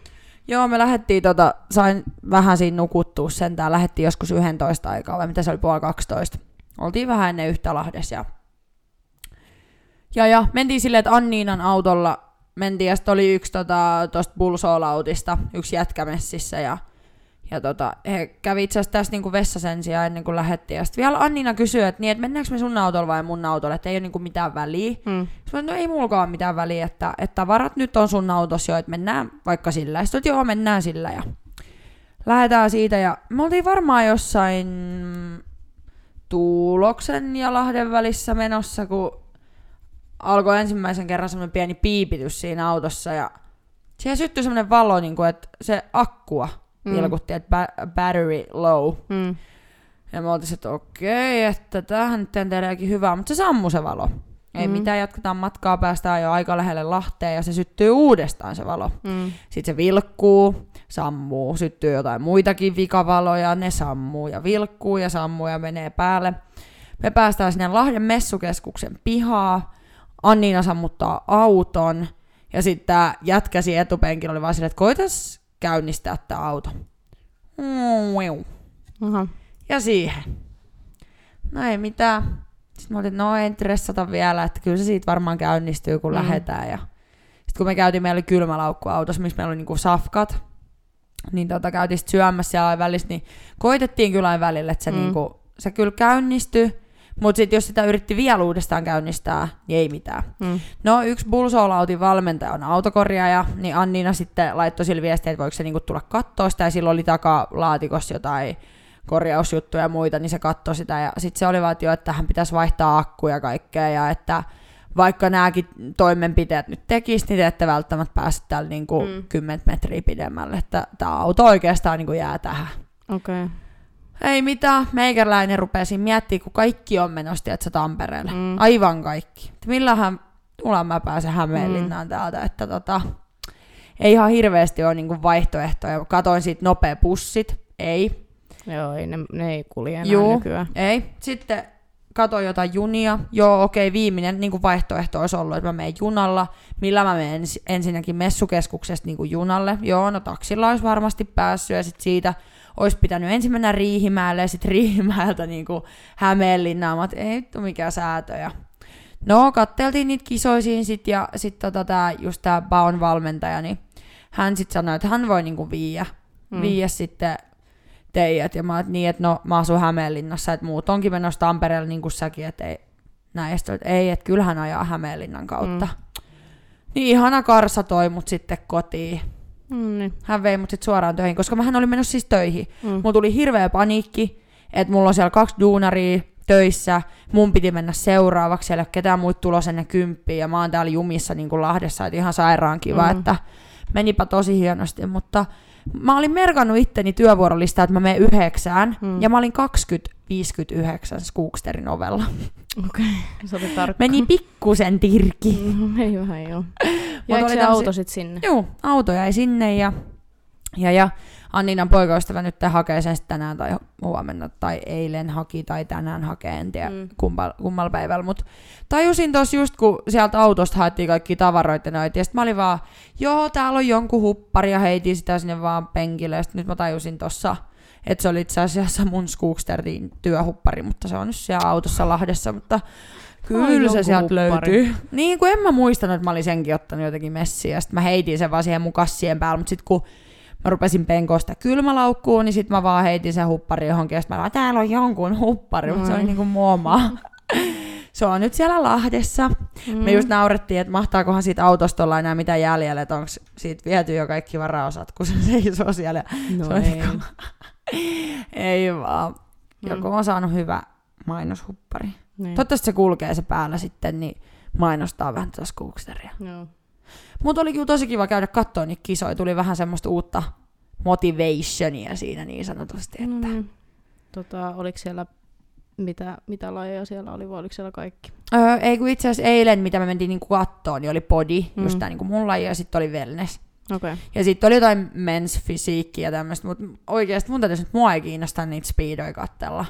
Joo, me lähdettiin, tota, sain vähän siinä nukuttua sentään, lähdettiin joskus 11 aikaa, vai mitä se oli, puoli 12. Oltiin vähän ennen yhtä Lahdessa ja, ja, ja mentiin silleen, että Anniinan autolla mentiin, ja sitten oli yksi tota, tosta Bulsoolautista, yksi jätkä messissä, ja, ja tota, he kävi itse asiassa tässä niinku vessasen sijaan ennen kuin lähdettiin. Ja sitten vielä Anniina kysyi, että, niin, että mennäänkö me sun autolla vai mun autolla, että ei ole niinku mitään väliä. Hmm. Sitten no ei mulkaan mitään väliä, että, että tavarat nyt on sun autossa jo, että mennään vaikka sillä. Sitten joo, mennään sillä ja lähdetään siitä. Ja me oltiin varmaan jossain Tuuloksen ja Lahden välissä menossa, kun alkoi ensimmäisen kerran semmoinen pieni piipitys siinä autossa ja siihen syttyi semmoinen valo, niin kuin, että se akkua Mm. vilkutti, että ba- battery low. Hmm. Ja me oltiin, että okei, että tämähän nyt tehdäänkin hyvää, mutta se sammui se valo. Ei Mm. mitään, jatketaan matkaa, päästään jo aika lähelle Lahteen ja se syttyy uudestaan se valo. Hmm. Sitten se vilkkuu, sammuu, syttyy jotain muitakin vikavaloja, ne sammuu ja vilkkuu ja sammuu ja menee päälle. Me päästään sinne Lahden messukeskuksen pihaa, Anniina sammuttaa auton ja sitten jätkäsi etupenkillä oli vaan silleen, että koitas käynnistää tämä auto. Aha. Ja siihen. No ei mitään. Sitten mä olin, että no ei stressata vielä, että kyllä se siitä varmaan käynnistyy, kun Mm. lähdetään. Ja sitten kun me käytiin, meillä oli kylmälaukku autossa, missä meillä oli niinku safkat, niin tota, käytiin sit syömässä ja välissä, niin koitettiin kyllä aina välillä, että se Mm. mm. niinku se kyllä käynnistyi, mutta sitten jos sitä yritti vielä uudestaan käynnistää, niin ei mitään. Mm. No yksi Bulsoolautin valmentaja on autokorjaaja, niin Anniina sitten laittoi sille viestiä, että voiko se niinku tulla katsoa sitä, ja silloin oli takalaatikossa jotain korjausjuttuja ja muita, niin se katsoi sitä, ja sitten se oli vaan, että, jo, että hän pitäisi vaihtaa akkuja ja kaikkea, ja että vaikka nämäkin toimenpiteet nyt tekisi, niin te ette välttämättä pääse täällä niinku mm. 10 metriä pidemmälle, että tämä auto oikeastaan niinku jää tähän. Okei. Okay. Ei mitään, meikäläinen rupesi miettimään, kun kaikki on menossa, että Tampereelle. Mm. Aivan kaikki. Et Millähän mulla mä pääsen Hämeenlinnaan mm. täältä, että tota, ei ihan hirveästi ole niinku vaihtoehtoja. Katoin siitä nopea pussit, ei, Joo, ei, ne, ne ei kulje enää Juu. nykyään. ei. Sitten katoin jotain junia. Joo, okei, viimeinen niinku vaihtoehto olisi ollut, että mä menen junalla. Millä mä menen ens- ensinnäkin messukeskuksesta niinku junalle. Joo, no taksilla olisi varmasti päässyt ja sitten siitä olisi pitänyt ensin mennä Riihimäelle ja sitten Riihimäeltä niinku Hämeenlinnaan. Mä ei vittu mikään säätöjä. No, katteltiin niitä kisoisiin sit ja sitten tota, tää, just tää Baon valmentaja, niin hän sitten sanoi, että hän voi niinku viiä, Mm. viiä sitten teidät. Ja mä oot niin, että no mä asun Hämeenlinnassa, että muut onkin menossa Tampereelle niin kuin säkin, että ei, näin. Oli, että ei, että kyllähän ajaa Hämeenlinnan kautta. Mm. Niin ihana Karsa toi mut sitten kotiin. Mm, niin. Hän vei mut sitten suoraan töihin, koska mähän olin menossa siis töihin. Mm. Mulla tuli hirveä paniikki, että mulla on siellä kaksi duunaria töissä, mun piti mennä seuraavaksi, siellä ei ole ketään muut tulos ennen kymppiä, ja mä oon täällä jumissa niin kuin Lahdessa, että ihan sairaan kiva, mm. että menipä tosi hienosti, mutta mä olin merkannut itteni työvuorolistaa, että mä menen yhdeksään, Mm. ja mä olin 20.59 Skooksterin ovella. Okei, se oli tarkka. Meni pikkusen tirki. Mm, Meni vähän joo. Jäikö se tämmösi- auto sit sinne? Joo, auto jäi sinne ja, ja, ja Anninan poikaystävä nyt hakee sen tänään tai huomenna tai eilen haki tai tänään hakee, en tiedä Mm. mm. kumpal, kummalla päivällä, mutta tajusin tuossa just kun sieltä autosta haettiin kaikki tavaroita noita ja sit mä olin vaan, joo täällä on jonkun huppari ja heitin sitä sinne vaan penkille ja sit nyt mä tajusin tossa, että se oli itse asiassa mun Skooksterin työhuppari, mutta se on nyt siellä autossa Lahdessa, mutta Kyllä se sieltä huppari. löytyy. Niin kuin en mä muistanut, että mä olin senkin ottanut jotenkin messiä. Ja sit mä heitin sen vaan siihen mun kassien päälle, mutta sitten kun mä rupesin penkoa sitä kylmälaukkuun, niin sit mä vaan heitin sen huppari johonkin, ja mä vaan, täällä on jonkun huppari, mutta se oli Mm. niinku mun oma. se on nyt siellä Lahdessa. Mm. Me just naurettiin, että mahtaakohan siitä autosta olla enää mitään jäljellä, että onko siitä viety jo kaikki varaosat, kun se seisoo siellä. No se ei. niinku- Ei vaan. Joku on saanut hyvä mainoshuppari. Niin. Toivottavasti se kulkee se päällä sitten, niin mainostaa vähän tuota Skooksteria. Joo. Mutta oli kyllä tosi kiva käydä katsoa niitä kisoja. Tuli vähän semmoista uutta motivationia siinä niin sanotusti. Että. No niin. Tota, oliko siellä, mitä, mitä lajeja siellä oli, vai oliko siellä kaikki? Öö, ei kun itse asiassa eilen, mitä me mentiin niinku kattoon, niin oli body, Mm. mm. just tää niinku mun laji, ja sitten oli wellness. Okay. Ja sitten oli jotain mens fysiikkiä ja tämmöistä, mutta oikeasti mun täytyy, että mua ei kiinnosta niitä speedoja kattella.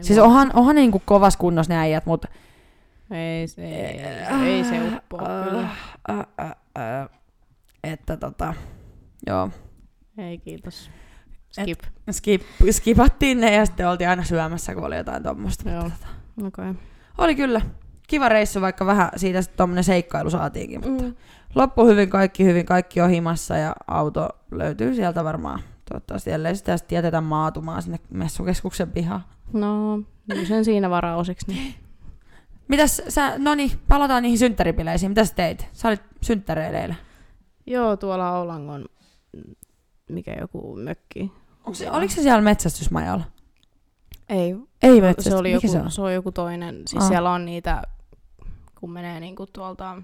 Siis onhan, onhan ne niinku kovas kunnossa ne äijät, mutta Ei, se- ei, ei, ei se uppoa kyllä. Äh, äh, äh, että tota, joo, Ei, kiitos. Skip. skip, skipattiin ne ja sitten oltiin aina syömässä, kun oli jotain tuommoista. Joo. Tota. Okay. oli kyllä kiva reissu, vaikka vähän siitä sitten tuommoinen seikkailu saatiinkin. Mutta Mm. loppu hyvin, kaikki hyvin, kaikki on himassa ja auto löytyy sieltä varmaan. Toivottavasti ellei sitä sitten jätetä maatumaan sinne messukeskuksen pihaan. No, sen siinä varaosiksi. Niin. Mitäs sä, no niin, palataan niihin synttäripileisiin. Mitäs teit? Sä olit synttäreillä eilen. Joo, tuolla Oulangon, mikä joku mökki. Onko se, oliko se siellä metsästysmajalla? Ei, Ei metsästys. se, oli joku, se on? se on joku toinen. Siis Ah. siellä on niitä, kun menee niinku tuolta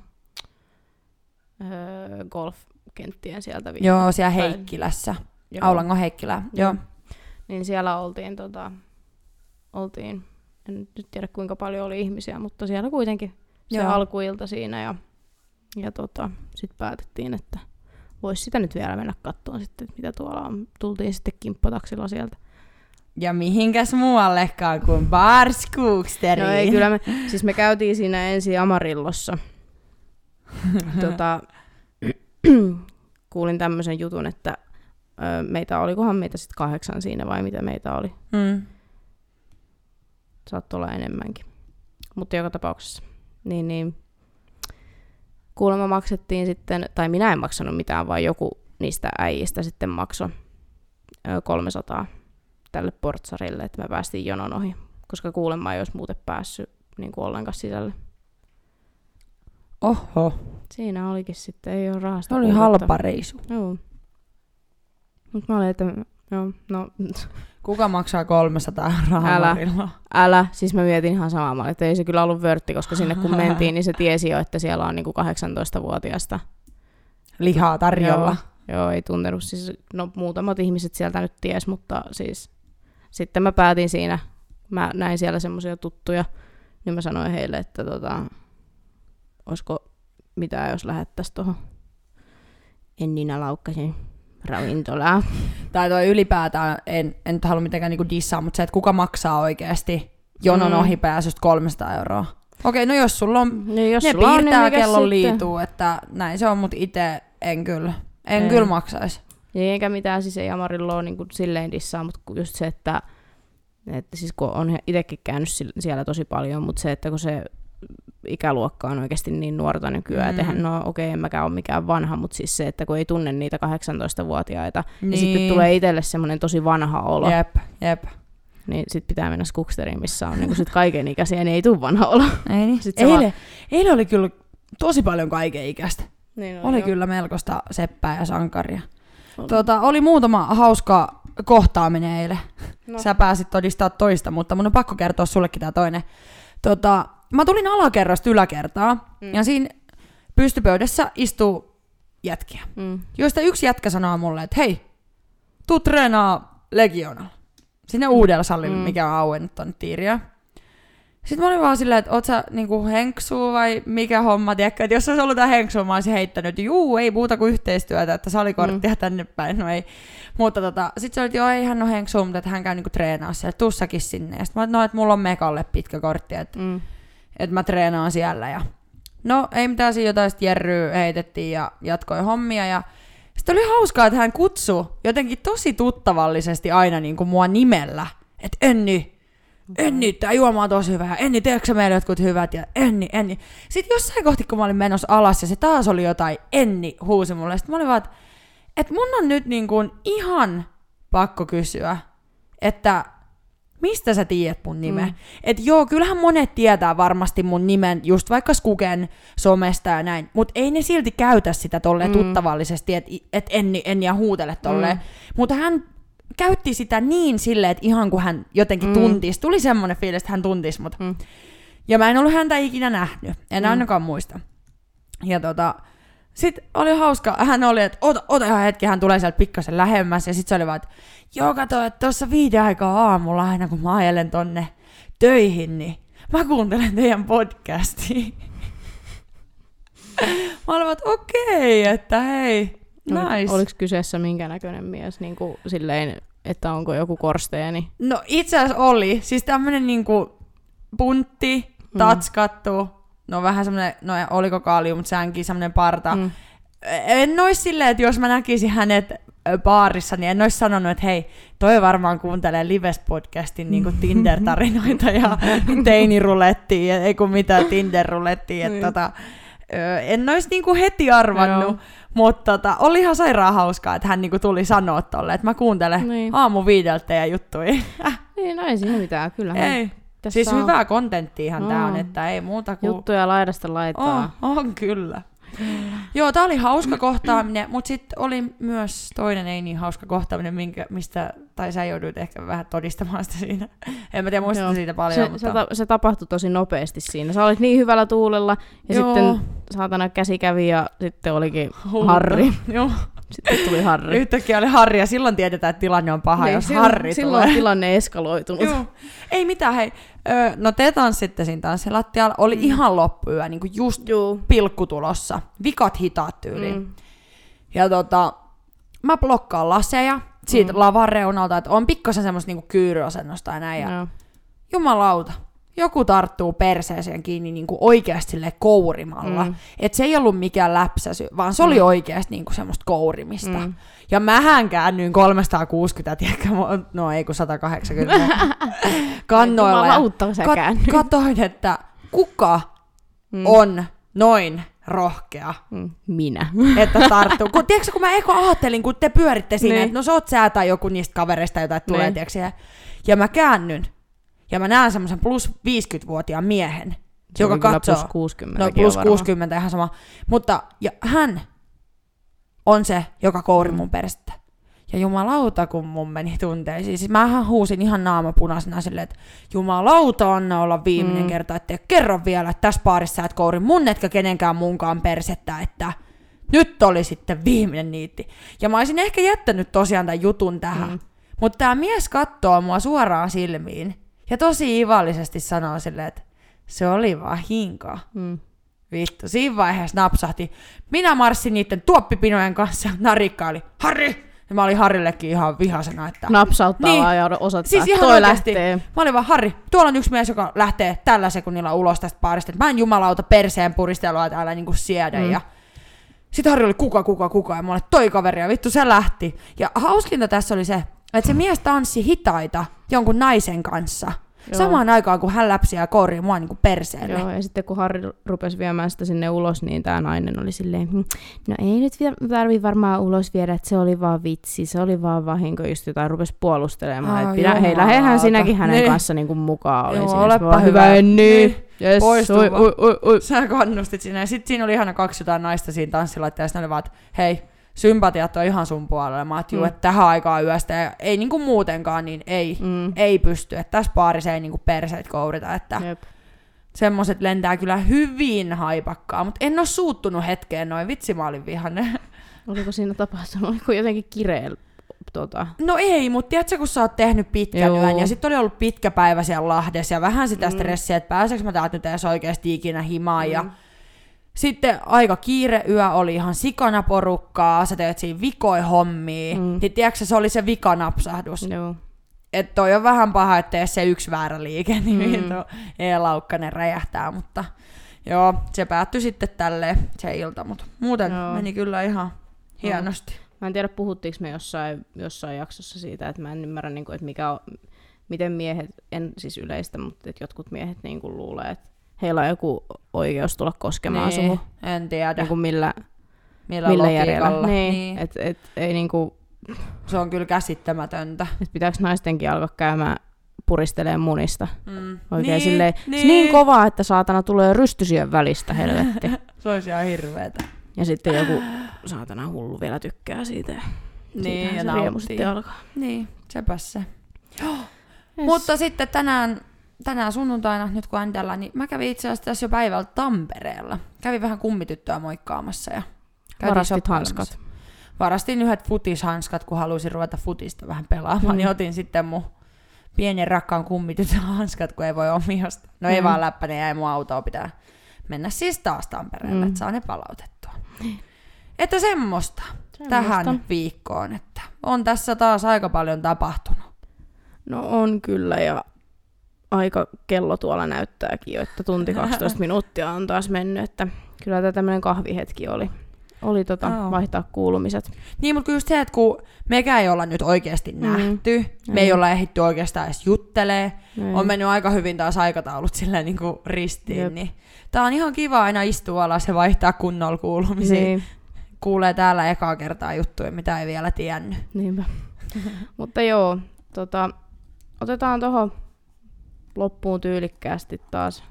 öö, golfkenttien sieltä vi- Joo, siellä Heikkilässä. Joo. Aulangon Heikkilä. Joo. Joo. Niin siellä oltiin, tota, oltiin, en nyt tiedä kuinka paljon oli ihmisiä, mutta siellä kuitenkin se Joo. alkuilta siinä ja, ja tota, sitten päätettiin, että voisi sitä nyt vielä mennä kattoon sitten, että mitä tuolla on. Tultiin sitten kimppataksilla sieltä. Ja mihinkäs muuallekaan kuin Barskooksteri. No ei, kyllä me, siis me käytiin siinä ensin Amarillossa. tota, kuulin tämmöisen jutun, että ö, meitä olikohan meitä sitten kahdeksan siinä vai mitä meitä oli. Mm. Saattoi olla enemmänkin. Mutta joka tapauksessa. Niin, niin. Kuulemma maksettiin sitten, tai minä en maksanut mitään, vaan joku niistä äijistä sitten maksoi ö, 300 tälle portsarille, että me päästiin jonon ohi, koska kuulemma ei olisi muuten päässyt niin kuin ollenkaan sisälle. Oho, Siinä olikin sitten, ei ole rahasta oli halpa reisu. Joo. Mut mä olin, että joo, no Kuka maksaa 300 euroa Älä. Älä, siis mä mietin ihan samaa, mä että ei se kyllä ollut vörtti, koska sinne kun mentiin, niin se tiesi jo, että siellä on niinku 18-vuotiaasta. Lihaa tarjolla. Joo, joo, ei tuntenut, siis no muutamat ihmiset sieltä nyt ties, mutta siis sitten mä päätin siinä, mä näin siellä semmoisia tuttuja, niin mä sanoin heille, että tota, olisiko mitään, jos lähettäisiin tuohon Ennina Laukkasen ravintolaan. Tai toi ylipäätään, en, en nyt halua mitenkään niinku dissaa, mutta se, että kuka maksaa oikeasti jonon Mm. ohipääsystä 300 euroa. Okei, no jos sulla on, Niin jos ne sulla on, niin piirtää kellon liituu, että näin se on, mutta itse en kyllä. En kyllä maksaisi. Eikä mitään, siis ei Amarilla ole niin kuin silleen dissaa, mutta just se, että, että siis kun on itsekin käynyt siellä tosi paljon, mutta se, että kun se ikäluokka on oikeasti niin nuorta nykyään, mm. että eihän, no okei, okay, en mäkään ole mikään vanha, mutta siis se, että kun ei tunne niitä 18-vuotiaita, niin, Niin. sitten tulee itselle semmoinen tosi vanha olo, Jep, jep. niin sitten pitää mennä skuksteriin, missä on niin sit kaiken ikäisiä, niin ei tule vanha olo. Ei niin. Sit se vaan- Eilen, eilen oli kyllä tosi paljon kaikenikäistä. Niin Oli kyllä melkoista seppää ja sankaria. Oli. Tota, oli muutama hauska kohtaaminen eilen. No. Sä pääsit todistaa toista, mutta mun on pakko kertoa sullekin tää toinen. Tota, mä tulin alakerrasta yläkertaa, Mm. mm. ja siinä pystypöydässä istuu jätkiä. Mm. Joista yksi jätkä sanoo mulle, että hei, tuu treenaa Legionalla. Sinne uudella salilla, Mm. mm. mikä on auennut tonne tiiriä. Sitten mä olin vaan silleen, että oot sä niinku henksuu vai mikä homma, tiedätkö? Että jos olisi ollut tää henksuu, mä olisin heittänyt, että juu, ei muuta kuin yhteistyötä, että salikorttia mm. tänne päin, no ei. Mutta tota, sit se oli, että joo, ei hän ole henksuu, mutta että hän käy niinku treenaa siellä, tuu säkin sinne. Ja sit mä olin, no, että mulla on mekalle pitkä kortti, että Mm. Että mä treenaan siellä. Ja... No ei mitään, siinä jotain sitten Jerry heitettiin ja jatkoi hommia. Ja sitten oli hauskaa, että hän kutsui jotenkin tosi tuttavallisesti aina niin kuin mua nimellä. Että Enni, Enni, tää juoma on tosi hyvä. Ja Enni, teekö sä meille jotkut hyvät? Ja Enni, Enni. Sitten jossain kohti, kun mä olin menossa alas ja se taas oli jotain Enni huusi mulle. Sitten mä olin vaan, että, että mun on nyt niin kuin ihan pakko kysyä, että mistä sä tiedät mun nimen? Mm. Mm. Et joo, kyllähän monet tietää varmasti mun nimen, just vaikka Skuken somesta ja näin, mutta ei ne silti käytä sitä tolleen Mm. mm. tuttavallisesti, että et en, en ja huutele tolleen. Mm. Mm. Mutta hän käytti sitä niin silleen, että ihan kuin hän jotenkin Mm. mm. tuntisi. Tuli semmoinen fiilis, että hän tuntisi mut. Mm. Mm. Ja mä en ollut häntä ikinä nähnyt, en Mm. mm. ainakaan muista. Ja tota, sitten oli hauska, hän oli, että ota, ota ihan hetki, hän tulee sieltä pikkasen lähemmäs, ja sitten se oli vaan, että joo kato, että tuossa viiden aikaa aamulla aina kun mä ajelen tonne töihin, niin mä kuuntelen teidän podcastia. mä olin vaan, että okei, että hei, nice. Oliko kyseessä minkä näköinen mies, niin kuin silleen, että onko joku korsteeni? No itse asiassa oli, siis tämmönen niinku puntti, Mm. No vähän semmonen, no oliko kalju, mutta sänkin semmonen parta. Mm. En ois silleen, että jos mä näkisin hänet baarissa, niin en ois sanonut, että hei, toi varmaan kuuntelee Lives-podcastin niin Tinder-tarinoita ja teinirulettia, ei kun mitään Tinder-rulettia. Niin. Että tota, en ois niinku heti arvannut, Joo. mutta tota, oli ihan sairaan hauskaa, että hän niinku tuli sanoa tolle, että mä kuuntelen Niin. aamu viideltä teidän juttuja. Niin, no ei siinä mitään, kyllähän. ei. Tässä Siis on hyvää kontenttiahan tää on, On. että ei muuta kuin... Juttuja laidasta laitaa. On, on kyllä. Joo, tää oli hauska kohtaaminen, mutta sitten oli myös toinen ei niin hauska kohtaaminen, minkä, mistä, tai sä jouduit ehkä vähän todistamaan sitä siinä. En mä tiedä, muistatko Joo. siitä paljon, Se, mutta... se, ta- se tapahtui tosi nopeasti siinä. Sä olit niin hyvällä tuulella ja Joo. sitten saatana käsi kävi ja sitten olikin Huuto. Harri. Joo, Sitten tuli Harri. yhtäkkiä oli Harri ja silloin tiedetään, että tilanne on paha, Niin, jos silloin, Harri silloin tulee. tilanne eskaloitunut. Joo. Ei mitään, hei. Ö, no te tanssitte siinä tanssilattialla. Oli mm. ihan loppuyö, niin kuin just Juu. pilkku tulossa. Vikat hitaat tyyliin. Mm. Ja tota, mä blokkaan laseja siitä Mm. mm. lavan reunalta, että on pikkasen semmoista niinku kyyryasennosta ja näin. Ja jumalauta, joku tarttuu perseeseen kiinni niinku oikeasti silleen kourimalla. Mm. Mm. Et se ei ollut mikään läpsäsy, vaan se oli Mm. oikeasti niinku semmoista kourimista. Mm. Ja mähän käännyin 360, tiedätkö, no ei kun 180 kannoilla. Ja kat- katoin, että kuka Mm. on noin rohkea, Mm, Minä. että tarttuu. Kun, tiedätkö, kun mä eka ajattelin, kun te pyöritte siinä, Niin. että no sä oot sä tai joku niistä kavereista, jotain tulee, Niin. tiedätkö, ja, ja mä käännyn, ja mä näen semmoisen plus 50-vuotiaan miehen, Se joka katsoo. Plus 60 No plus 60, ihan sama. Mutta ja hän on se, joka kouri mun persettä. Ja jumalauta, kun mun meni tunteisiin. Siis mähän huusin ihan naama punaisena silleen, että jumalauta, anna olla viimeinen Mm. mm. kerta, että kerro vielä, että tässä baarissa sä et kouri mun etkä kenenkään muunkaan persettä, että nyt oli sitten viimeinen niitti. Ja mä olisin ehkä jättänyt tosiaan tämän jutun tähän. Mm. Mm. Mutta tämä mies katsoo mua suoraan silmiin ja tosi ivallisesti sanoo silleen, että se oli vaan hinkaa. Mm. Vittu, siinä vaiheessa napsahti. Minä marssin niiden tuoppipinojen kanssa, narikka oli Harri! Ja mä olin Harrillekin ihan vihasena, että... Napsauttaa Niin. vaan ja osoittaa, Siis ihan toi oikeasti. lähtee. Mä olin vaan, Harri, tuolla on yksi mies, joka lähtee tällä sekunnilla ulos tästä baarista. että Mä en jumalauta perseen puristelua täällä niinku siedä. Mm. Ja sitten Harri oli kuka, kuka, kuka. Ja mä olin, toi kaveri, ja vittu se lähti. Ja hauskinta tässä oli se, että se mies tanssi hitaita jonkun naisen kanssa. Joo. Samaan aikaan, kun hän läpsi ja kouri mua niinku perseelle. Joo, ja sitten kun Harri rupesi viemään sitä sinne ulos, niin tämä nainen oli silleen, "Hm, no ei nyt tarvi varmaan ulos viedä, että se oli vaan vitsi, se oli vaan vahinko, just jotain rupesi puolustelemaan, että pidä, hei, lähdehän sinäkin hänen Niin. kanssa niin kuin mukaan. Oli Joo, siinä. olepa hyvä. hyvä Enni. Niin. Yes, Poistu oi, vaan. oi, oi, oi. Sä kannustit siinä. Ja sitten siinä oli ihana kaksi jotain naista siinä tanssilattialla. Ja oli vaan, että hei, sympatiat on ihan sun puolella. Mä ajattelin, Mm. että tähän aikaan yöstä. Ja ei niinku muutenkaan, niin ei, Mm. ei pysty. Että tässä baarissa ei niinku perseet kourita. Että Jep. semmoset lentää kyllä hyvin haipakkaa. Mutta en oo suuttunut hetkeen noin. Vitsi, mä olin vihainen. Oliko siinä tapahtunut, oliko jotenkin kireellä tota, No ei, mutta tiedätkö, kun sä oot tehnyt pitkän Joo. yön ja sitten oli ollut pitkä päivä siellä Lahdessa ja vähän sitä Mm. stressiä, että pääseekö mä täältä nyt edes oikeasti ikinä himaan ja Mm. Sitten aika kiire yö oli ihan sikana porukkaa, sä teet siinä vikoi hommia, Mm. niin tiedätkö, se oli se vikanapsahdus. joo. Että toi on vähän paha, ettei se yksi väärä liike, niin Mm. mm. E-laukkanen räjähtää, mutta joo, se päättyi sitten tälleen se ilta, mutta muuten Joo. meni kyllä ihan hienosti. Mä en tiedä, puhuttiinko me jossain, jossain jaksossa siitä, että mä en ymmärrä, niin kuin, että mikä on, miten miehet, en siis yleistä, mutta että jotkut miehet niin kuin luulee, että heillä on joku oikeus tulla koskemaan niin, suhun. en tiedä, Niin millä, millä, millä järjellä. Niin, Niin. Et, et, ei niin kuin, Se on kyllä käsittämätöntä. et pitääkö naistenkin alkaa käymään puristeleen munista. Mm. Oikein niin, silleen, niin. niin kovaa, että saatana tulee rystysyön välistä, helvetti. Se olisi ihan hirveetä. ja sitten joku saatana hullu vielä tykkää siitä. ja Niin, ja se riemu nauttii. sitten alkaa. Niin, sepäs se. Yes. Mutta sitten tänään, tänään sunnuntaina, nyt kun äänitellään, niin mä kävin itse asiassa tässä jo päivällä Tampereella. Kävin vähän kummityttöä moikkaamassa ja Varastit hanskat. Varastin yhdet futishanskat, kun halusin ruveta futista vähän pelaamaan, Mm. mm. niin otin sitten mun pienen rakkaan kummitytön hanskat, kun ei voi omiosta. No ei Mm. vaan läppäne, jäi mun autoa, pitää mennä siis taas Tampereelle, Mm. että saa ne palautettua. Että semmoista, tähän viikkoon, että on tässä taas aika paljon tapahtunut. No on kyllä ja aika kello tuolla näyttääkin jo, että tunti 12 minuuttia on taas mennyt, että kyllä tämä tämmöinen kahvihetki oli, oli tota, Joo. vaihtaa kuulumiset. Niin, mutta kyllä just se, että kun mekään ei olla nyt oikeasti Mm. nähty, me Mm. ei olla ehditty oikeastaan edes juttelee, Näin. on mennyt aika hyvin taas aikataulut silleen niin kuin ristiin, Jep. niin tää on ihan kiva aina istua alas ja vaihtaa kunnolla kuulumisia. Niin, Kuulee täällä ekaa kertaa juttuja, mitä ei vielä tiennyt. niinpä. Mutta joo, tota, otetaan tuohon loppuun tyylikkäästi taas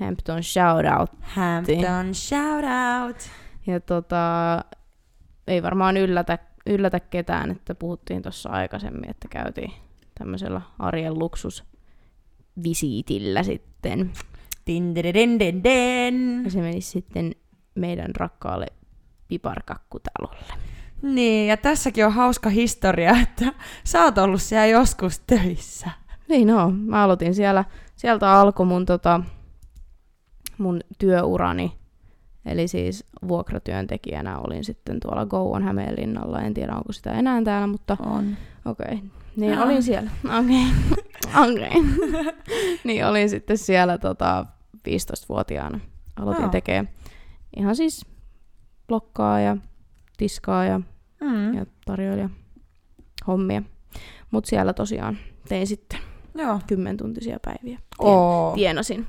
Hampton shoutout. Hampton shout out. Ja tota, ei varmaan yllätä, yllätä ketään, että puhuttiin tuossa aikaisemmin, että käytiin tämmöisellä arjen luksusvisiitillä sitten. Ja se menisi sitten meidän rakkaalle piparkakkutalolle. Niin, ja tässäkin on hauska historia, että sä oot ollut siellä joskus töissä. Niin no, mä aloitin siellä, sieltä alkoi mun, tota, mun työurani. Eli siis vuokratyöntekijänä olin sitten tuolla Gouan Hämeenlinnalla. En tiedä, onko sitä enää täällä, mutta On. okei. Okay. Niin Jaa. olin siellä. Okei. Okay. okay. niin olin sitten siellä tota, 15-vuotiaana. Aloitin Joo. tekemään ihan siis blokkaa ja tiskaa ja, Mm. ja tarjoilija hommia. Mutta siellä tosiaan tein sitten Joo. kymmentuntisia päiviä. Tien- Oo. Tienasin.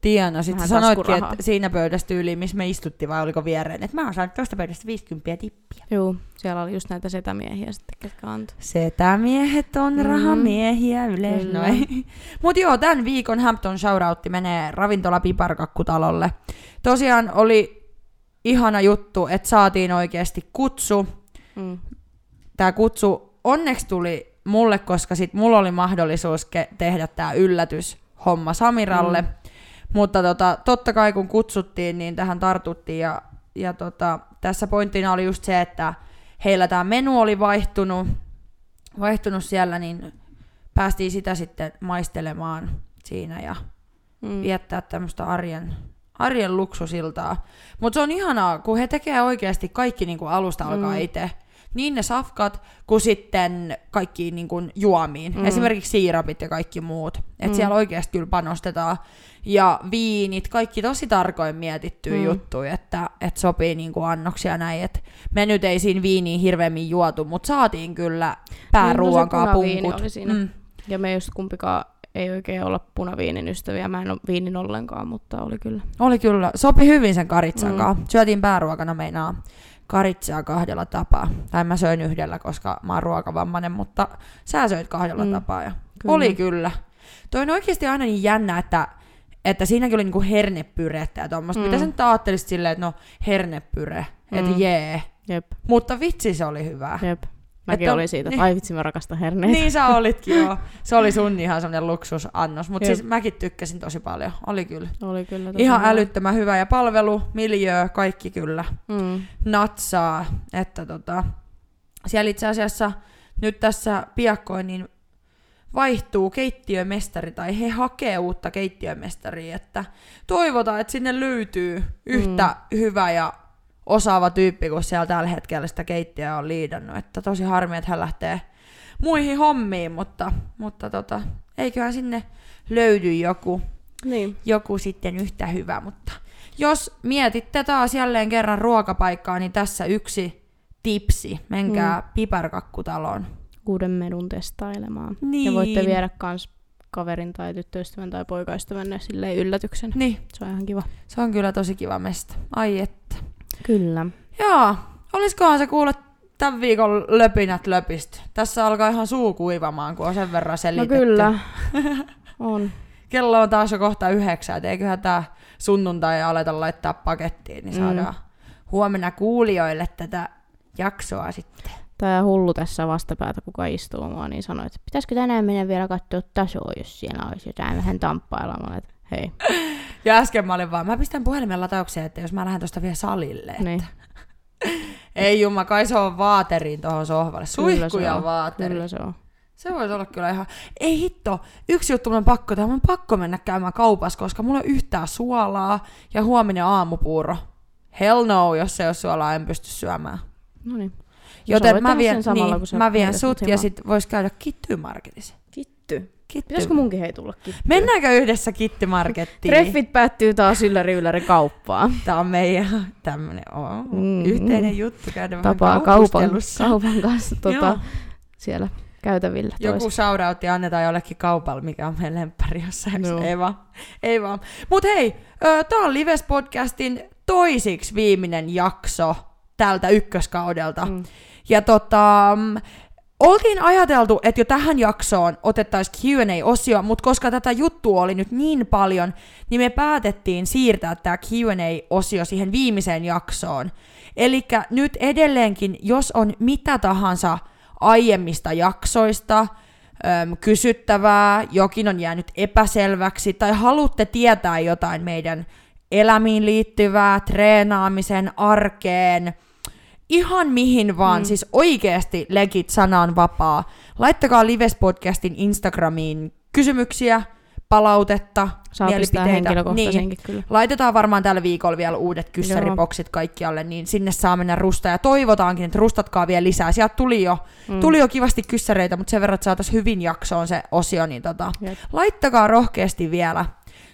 Tienasit. Sä sanoitkin, että siinä pöydässä tyyliin, missä me istuttiin, vai oliko viereen, että mä oon saanut tuosta pöydästä 50 tippiä. Juu, siellä oli just näitä setämiehiä sitten, ketkä antoi. Setämiehet on Mm. rahamiehiä yleensä. Kyllä. No ei. Mut joo, tämän viikon Hampton shoutoutti menee ravintola Piparkakkutalolle. Tosiaan oli ihana juttu, että saatiin oikeasti kutsu. Mm. Tämä kutsu onneksi tuli mulle, koska sit mulla oli mahdollisuus ke- tehdä tämä yllätyshomma Samiralle. Mm. Mutta tota, totta kai kun kutsuttiin, niin tähän tartuttiin ja, ja tota, tässä pointtina oli just se, että heillä tämä menu oli vaihtunut, vaihtunut siellä, niin päästiin sitä sitten maistelemaan siinä ja Mm. viettää tämmöistä arjen, arjen luksusiltaa. Mutta se on ihanaa, kun he tekee oikeasti kaikki niin alusta alkaa Mm. itse. Niin ne safkat, kuin sitten kaikki niin kuin juomiin. Mm. Esimerkiksi siirapit ja kaikki muut. Et Mm. siellä oikeasti kyllä panostetaan. Ja viinit, kaikki tosi tarkoin mietittyä Mm. juttuja, että, että sopii niin kuin annoksia näin. Et me nyt ei siinä viiniin hirveämmin juotu, mutta saatiin kyllä pääruoan Niin, no punkut. Mm. Ja me just kumpikaan ei oikein olla punaviinin ystäviä. Mä en ole viinin ollenkaan, mutta oli kyllä. Oli kyllä. Sopi hyvin sen karitsan Mm. mm. Syötiin pääruokana meinaa karitsaa kahdella tapaa. Tai mä söin yhdellä, koska mä oon ruokavammainen, mutta sä söit kahdella Mm. tapaa. Ja Kyllä. Oli kyllä. Toi on oikeasti aina niin jännä, että, että siinäkin oli niinku hernepyrettä ja tommoista. Mm. Mitä sä nyt ajattelisit silleen, että no hernepyre, että Mm. jee. Jep, Mutta vitsi se oli hyvä. jep. Mäkin Että- olin siitä, että niin. ai vitsi mä rakastan herneitä. Niin sä olitkin joo. Se oli sun ihan semmonen luksusannos. Mutta siis mäkin tykkäsin tosi paljon. Oli kyllä. Oli kyllä tosi Ihan hyvä. älyttömän hyvä. Ja palvelu, miljö, kaikki kyllä. Mm. natsaa, että tota, siellä itse asiassa nyt tässä piakkoin niin vaihtuu keittiömestari tai he hakee uutta keittiömestaria, että toivotaan, että sinne löytyy yhtä mm. hyvä ja osaava tyyppi, kun siellä tällä hetkellä sitä keittiöä on liidannut, että tosi harmi, että hän lähtee muihin hommiin, mutta, mutta tota, eiköhän sinne löydy joku, Niin. joku sitten yhtä hyvä, mutta jos mietitte taas jälleen kerran ruokapaikkaa, niin tässä yksi tipsi. Menkää mm. piparkakkutaloon. Uuden medun testailemaan. Niin. Ja voitte viedä kans kaverin tai tyttöystävän tai poikaystävänne silleen yllätyksen. Niin, Se on ihan kiva. se on kyllä tosi kiva mesta. Ai että. Kyllä. Joo, olisikohan se kuule tämän viikon löpinät löpistä. Tässä alkaa ihan suu kuivamaan, kun on sen verran No selitetty. kyllä. on. Kello on taas jo kohta yhdeksän, et eiköhän tää sunnuntai aleta laittaa pakettiin, niin Mm. saadaan huomenna kuulijoille tätä jaksoa sitten. Tää hullu tässä vastapäätä, kuka istuu mua, niin sanoi, että pitäisikö tänään mennä vielä katsoa tasoa, jos siellä olisi jotain vähän tamppailla. Hei. Ja äsken mä olin vaan, mä pistän puhelimen lataukseen, että jos mä lähden tosta vielä salille. Niin. Ei jumma, kai se on vaateriin tuohon sohvalle. Kyllä Suihku se ja on. vaateri. Kyllä se on. Se voisi olla kyllä ihan... Ei hitto, yksi juttu mun on pakko tehdä. Mun on pakko mennä käymään kaupassa, koska mulla ei ole yhtään suolaa ja huominen aamupuuro. Hell no, jos ei ole suolaa, en pysty syömään. No niin. Joten voit mä vien, sen samalla, niin, mä vien sut ja sit vois käydä kittymarketissa. Kitty. Kitty. Pitäisikö munkin hei tulla kitty? Mennäänkö yhdessä kittymarkettiin? Treffit päättyy taas ylläri ylläri kauppaan. Tää on meidän tämmönen oh, Mm. yhteinen juttu käydä Tapaa kaupan, kaupan kanssa tota, siellä käytävillä. Joku tois- shoutoutti annetaan jollekin kaupalle, mikä on meidän lemppari jossain. Joo. Ei vaan. Ei vaan. Mut hei, ö, tää on Lives Podcastin toisiksi viimeinen jakso tältä ykköskaudelta. Mm. Ja tota, mm, oltiin ajateltu, että jo tähän jaksoon otettaisiin Q&A-osio, mutta koska tätä juttua oli nyt niin paljon, niin me päätettiin siirtää tämä Q&A-osio siihen viimeiseen jaksoon. Eli nyt edelleenkin, jos on mitä tahansa aiemmista jaksoista, äm, kysyttävää, jokin on jäänyt epäselväksi, tai haluatte tietää jotain meidän elämiin liittyvää, treenaamisen, arkeen, ihan mihin vaan, Mm. siis oikeasti legit sana on vapaa. Laittakaa Lives Podcastin Instagramiin kysymyksiä, palautetta, Saa mielipiteitä. Niin. kyllä. Laitetaan varmaan tällä viikolla vielä uudet kyssäriboksit kaikkialle, niin sinne saa mennä rusta. Ja toivotaankin, että rustatkaa vielä lisää. Sieltä tuli jo, Mm. mm. tuli jo kivasti kyssäreitä, mutta sen verran, että saataisiin hyvin jaksoon se osio, niin tota, Jep. laittakaa rohkeasti vielä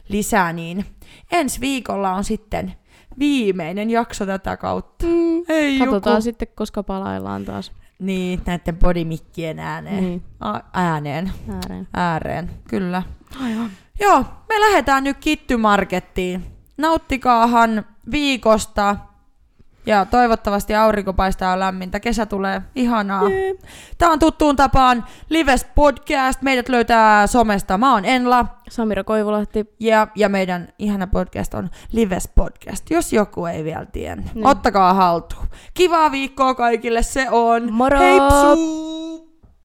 lisää, niin ensi viikolla on sitten viimeinen jakso tätä kautta. Mm. Ei Katsotaan joku. sitten, koska palaillaan taas. Niin, näiden bodimikkien ääneen. Niin, A- ääneen. ääreen. Ääreen, kyllä. Aivan. Joo, me me lähdetään nyt kittymarkettiin. Nauttikaahan viikosta. Ja toivottavasti aurinko paistaa lämmintä. Kesä tulee. Ihanaa. Jee. Tämä on tuttuun tapaan Lives Podcast. Meidät löytää somesta. Mä oon Enla. Samira Koivulahti. Ja, ja meidän ihana podcast on Lives Podcast, jos joku ei vielä tiennyt. Niin. Ottakaa haltuun. Kivaa viikkoa kaikille se on. Moro! Heipsuu!